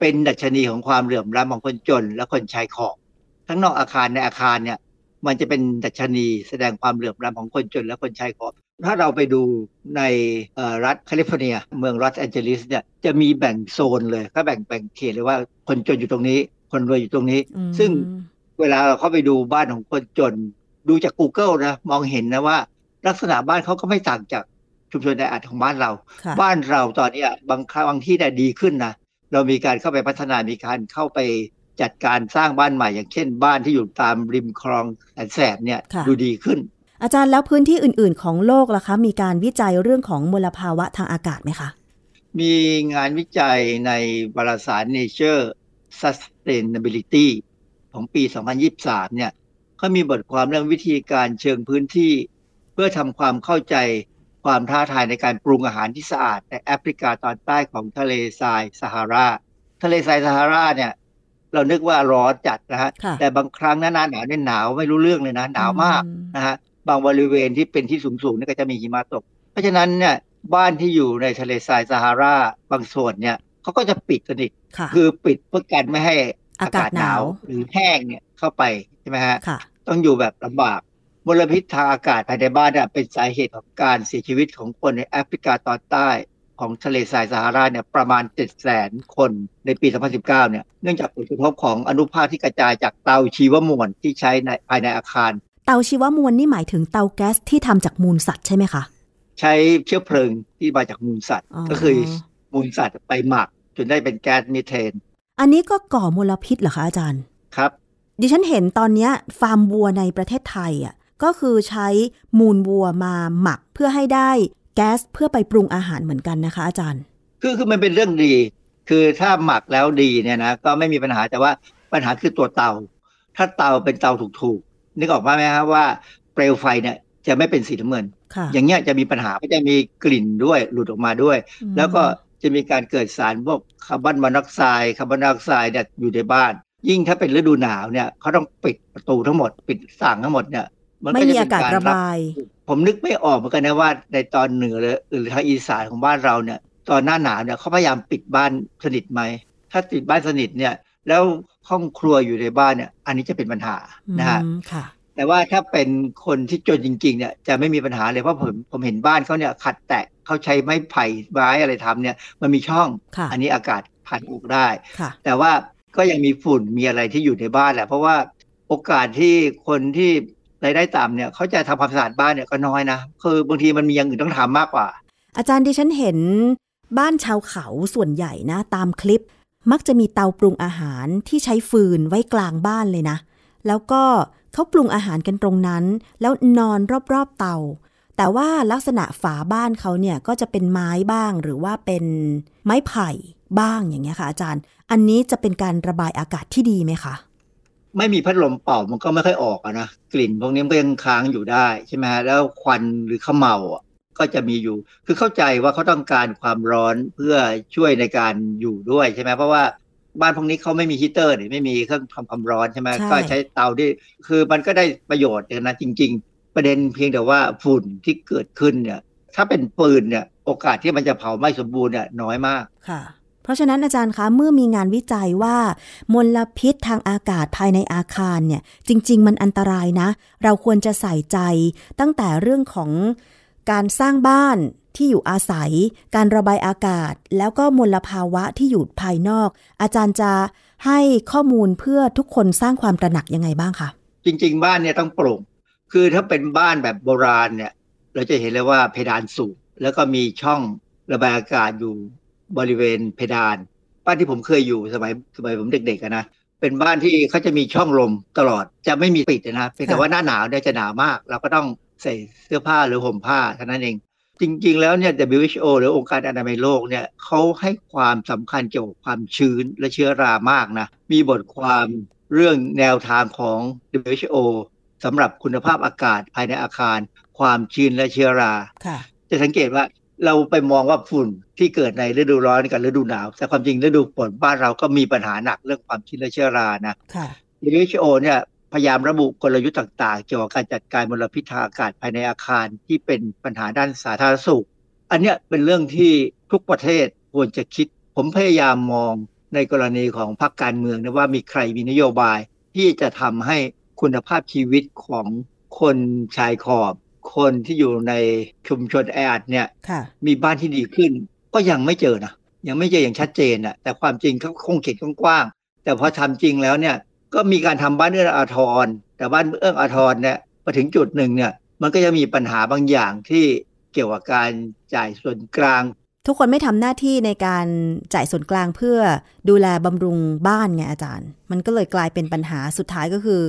เป็นดัชนีของความเหลื่อมล้ำของคนจนและคนใช้ของทั้งนอกอาคารในอาคารเนี่ยมันจะเป็นดัชนีแสดงความเหลื่อมล้ำของคนจนและคนใช้ของ ถ้าเราไปดูในรัฐแคลิฟอร์เนีย เมืองลอสแอนเจลิสเนี่ยจะมีแบ่งโซนเลยก็แบ่งแบ่งเขตเลยว่าคนจนอยู่ตรงนี้ คนรวยอยู่ตรงนี้ ซึ่งเวลาเราเข้าไปดูบ้านของคนจน ดูจาก Google นะมองเห็นนะว่า ลักษณะบ้านเขาก็ไม่ต่างจากชุมชนแออัดของบ้านเรา บ้านเราตอนนี้บางครั้งบางที่ได้ดีขึ้นนะเรามีการเข้าไปพัฒนามีการเข้าไปจัดการสร้างบ้านใหม่ อย่างเช่น บ้านที่อยู่ตามริมคลองแสนแสบเนี่ยดูดีขึ้น อาจารย์แล้วพื้นที่อื่น ๆ ของโลกล่ะคะ มีการวิจัยเรื่องของมลภาวะทางอากาศไหมคะ มีงานวิจัยในวารสาร Nature Sustainability ของปี 2023 เนี่ยเขามีบทความเรื่องวิธีการเชิงพื้นที่ เพื่อทำความเข้าใจความท้าทายในการปรุงอาหารที่สะอาดในแอฟริกาตอนใต้ของทะเลทรายซาฮารา ทะเลทรายซาฮาราเนี่ยเรานึกว่าร้อนจัดนะฮะ แต่บางครั้งหน้าหนาวเนี่ยหนาวไม่รู้เรื่องเลยนะ หนาวมากนะฮะ บางบริเวณที่เป็นที่สูงๆนี่ก็จะมีหิมะตก เพราะฉะนั้นเนี่ยบ้านที่อยู่ในทะเลทรายซาฮาราบางส่วนเนี่ยเขาก็จะปิดสนิทคือปิดเพื่อกันไม่ให้อากาศหนาวหรือแห้งเนี่ยเข้าไปใช่ไหมฮะต้องอยู่แบบลำบากมลพิษทางอากาศภายในบ้านเป็นสาเหตุของการเสียชีวิตของคนในแอฟริกาตอนใต้ของทะเลทรายซาฮาราเนี่ยประมาณ 7 0 0 0 0 0คนในปี 2019 เนี่ย เนื่องจากผลกระทบของอนุภาคที่กระจายจากเตาชีวมวลที่ใช้ในภายในอาคารเตาชีวมวลนี่หมายถึงเตาแก๊สที่ทำจากมูลสัตว์ใช่ไหมคะ ใช้เชื้อเพลิงที่มาจากมูลสัตว์ ก็คือมูลสัตว์ไปหมักจนได้เป็นแก๊สมีเทน อันนี้ก็ก่อมลพิษเหรอคะอาจารย์ ครับ ดิฉันเห็นตอนนี้ฟาร์มวัวในประเทศไทยอะก็คือใช้มูลวัวมาหมักเพื่อให้ได้แก๊สเพื่อไปปรุงอาหารเหมือนกันนะคะ อาจารย์ คือคือมันเป็นเรื่องดี คือถ้าหมักแล้วดีเนี่ยนะก็ไม่มีปัญหาแต่ว่าปัญหาคือตัวเตา ถ้าเตาเป็นเตาถูกๆ นึกออกมาไหมครับว่าเปลวไฟเนี่ยจะไม่เป็นสีน้ำเงิน อย่างเงี้ยจะมีปัญหาก็จะมีกลิ่นด้วยหลุดออกมาด้วย แล้วก็จะมีการเกิดสารพวกคาร์บอนมอนอกไซด์คาร์บอนไดออกไซด์เนี่ยอยู่ในบ้าน ยิ่งถ้าเป็นฤดูหนาวเนี่ยเขาต้องปิดประตูทั้งหมดปิดสั่งทั้งหมดเนี่ยไม่มีอากาศระบาย ผมนึกไม่ออกเหมือนกันนะว่าในตอนเหนือหรือทางอีสานของบ้านเราเนี่ย ตอนหน้าหนาวเนี่ยเขาพยายามปิดบ้านสนิทไหมถ้าปิดบ้านสนิทเนี่ย แล้วห้องครัวอยู่ในบ้านเนี่ย อันนี้จะเป็นปัญหานะฮะแต่ว่าถ้าเป็นคนที่จนจริง ๆ เนี่ยจะไม่มีปัญหาเลยเพราะผมผมเห็นบ้านเขาเนี่ยขัดแตะเขาใช้ไม้ไผ่ไม้อะไรทำเนี่ย มันมีช่อง อันนี้อากาศผ่านออกได้ แต่ว่าก็ยังมีฝุ่นมีอะไรที่อยู่ในบ้านแหละ เพราะว่าโอกาสที่คนที่รายได้ต่ำเนี่ยเขาจะทำความสะอาดบ้านเนี่ยก็น้อยนะคือบางทีมันมีอย่างอื่นต้องทำมากกว่า อาจารย์ดิฉันเห็นบ้านชาวเขาส่วนใหญ่นะ ตามคลิป มักจะมีเตาปรุงอาหารที่ใช้ฟืนไว้กลางบ้านเลยนะ แล้วก็เขาปรุงอาหารกันตรงนั้น แล้วนอนรอบๆเตา แต่ว่าลักษณะฝาบ้านเขาเนี่ยก็จะเป็นไม้บ้างหรือว่าเป็นไม้ไผ่บ้างอย่างเงี้ยค่ะอาจารย์ อันนี้จะเป็นการระบายอากาศที่ดีไหมคะไม่มีพัดลมเป่ามันก็ไม่ค่อยออกอะนะกลิ่นพวกนี้มันก็ยังค้างอยู่ได้ใช่ไหมฮะแล้วควันหรือขมเมา ก็จะมีอยู่ คือเข้าใจว่าเขาต้องการความร้อนเพื่อช่วยในการอยู่ด้วยใช่ไหมเพราะว่าบ้านพวกนี้เขาไม่มีฮีเตอร์เนี่ยไม่มีเครื่องทำความร้อนใช่ไหมก็ใช้เตาที่คือมันก็ได้ประโยชน์นะจริง ๆ ประเด็นเพียงแต่ว่าฝุ่นที่เกิดขึ้นเนี่ยถ้าเป็นปืนเนี่ยโอกาสที่มันจะเผาไม่สมบูรณ์เนี่ยน้อยมากค่ะเพราะฉะนั้นอาจารย์คะเมื่อมีงานวิจัยว่ามลพิษทางอากาศภายในอาคารเนี่ยจริง ๆ มันอันตรายนะ เราควรจะใส่ใจตั้งแต่เรื่องของ การสร้างบ้านที่อยู่อาศัย การระบายอากาศ แล้วก็มลภาวะที่อยู่ภายนอก อาจารย์จะให้ข้อมูลเพื่อทุกคนสร้างความตระหนักยังไงบ้างคะจริง ๆ บ้านเนี่ยต้องโปร่ง คือถ้าเป็นบ้านแบบโบราณเนี่ยเราจะเห็นเลยว่าเพดานสูง แล้วก็มีช่องระบายอากาศอยู่บริเวณเพดาน บ้านที่ผมเคยอยู่สมัยสมัยผมเด็กๆนะเป็นบ้านที่เขาจะมีช่องลมตลอดจะไม่มีปิดนะเพียงแต่ว่าหน้าหนาวเนี่ยจะหนาวมาก เราก็ต้อง ใส่เสื้อผ้าหรือห่มผ้าเท่านั้นเอง จริง ๆ แล้วเนี่ย WHO หรือองค์การอนามัยโลกเนี่ยเขาให้ความสำคัญเกี่ยวกับความชื้นและเชื้อรามากนะ มีบทความเรื่องแนวทางของ WHO สำหรับคุณภาพอากาศภายในอาคาร ความชื้นและเชื้อราจะสังเกตว่าเราไปมองว่าฝุ่นที่เกิดในฤดูร้อนกับฤดูหนาว แต่ความจริงฤดูฝนบ้านเราก็มีปัญหาหนักเรื่องความชื้นและเชื้อรานะ WHO เนี่ย พยายามระบุกลยุทธ์ต่างๆ เกี่ยวกับการจัดการมลพิษทางอากาศภายในอาคารที่เป็นปัญหาด้านสาธารณสุข อันนี้เป็นเรื่องที่ทุกประเทศควรจะคิด ผมพยายามมองในกรณีของพรรคการเมืองนะว่ามีใครมีนโยบาย ที่จะทำให้คุณภาพชีวิตของคนชายขอบ คนที่อยู่ในชุมชนแออัดเนี่ยมีบ้านที่ดีขึ้น ก็ยังไม่เจอนะยังไม่เจออย่างชัดเจนอะแต่ความจริงเขาคงเขียนกว้างๆแต่พอทำจริงแล้วเนี่ย ก็มีการทำบ้านเอื้ออาทร แต่บ้านเอื้ออาทรเนี่ยมาถึงจุดหนึ่งเนี่ย มันก็จะมีปัญหาบางอย่างที่เกี่ยวกับการจ่ายส่วนกลาง ทุกคนไม่ทำหน้าที่ในการจ่ายส่วนกลางเพื่อดูแลบำรุงบ้านไงอาจารย์ มันก็เลยกลายเป็นปัญหาสุดท้ายก็คือ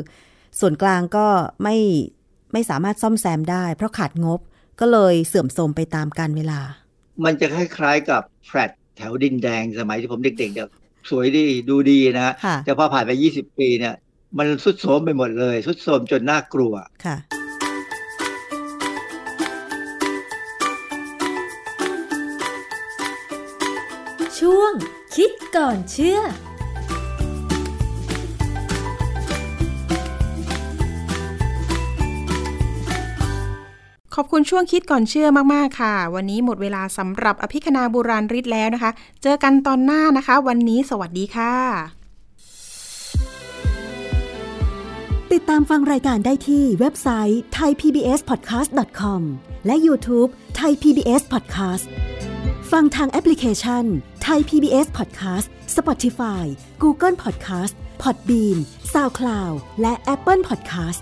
ส่วนกลางก็ไม่ไม่สามารถซ่อมแซมได้ เพราะขาดงบก็เลยเสื่อมโทรมไปตามกาลเวลา มันจะคล้ายๆกับแฟลตแถวดินแดงสมัยที่ผมเด็กๆเด็ก สวยดีดูดีนะแต่พอผ่านไป 20 ปีเนี่ย มันสุดโทรมไปหมดเลย สุดโทรมจนน่ากลัวค่ะ ช่วงคิดก่อนเชื่อ อบคุณช่วงคิดก่อนเชื่อมาก ๆ ค่ะ วันนี้หมดเวลาสำหรับอภิคณาบุราริศแล้วนะคะ เจอกันตอนหน้านะคะ วันนี้สวัสดีค่ะ ติดตามฟังรายการได้ที่เว็บไซต์ thaipbspodcast.com และ YouTube Thai PBS Podcast ฟังทางแอปพลิเคชัน Thai PBS Podcast Spotify Google Podcast Podbean SoundCloud และ Apple Podcast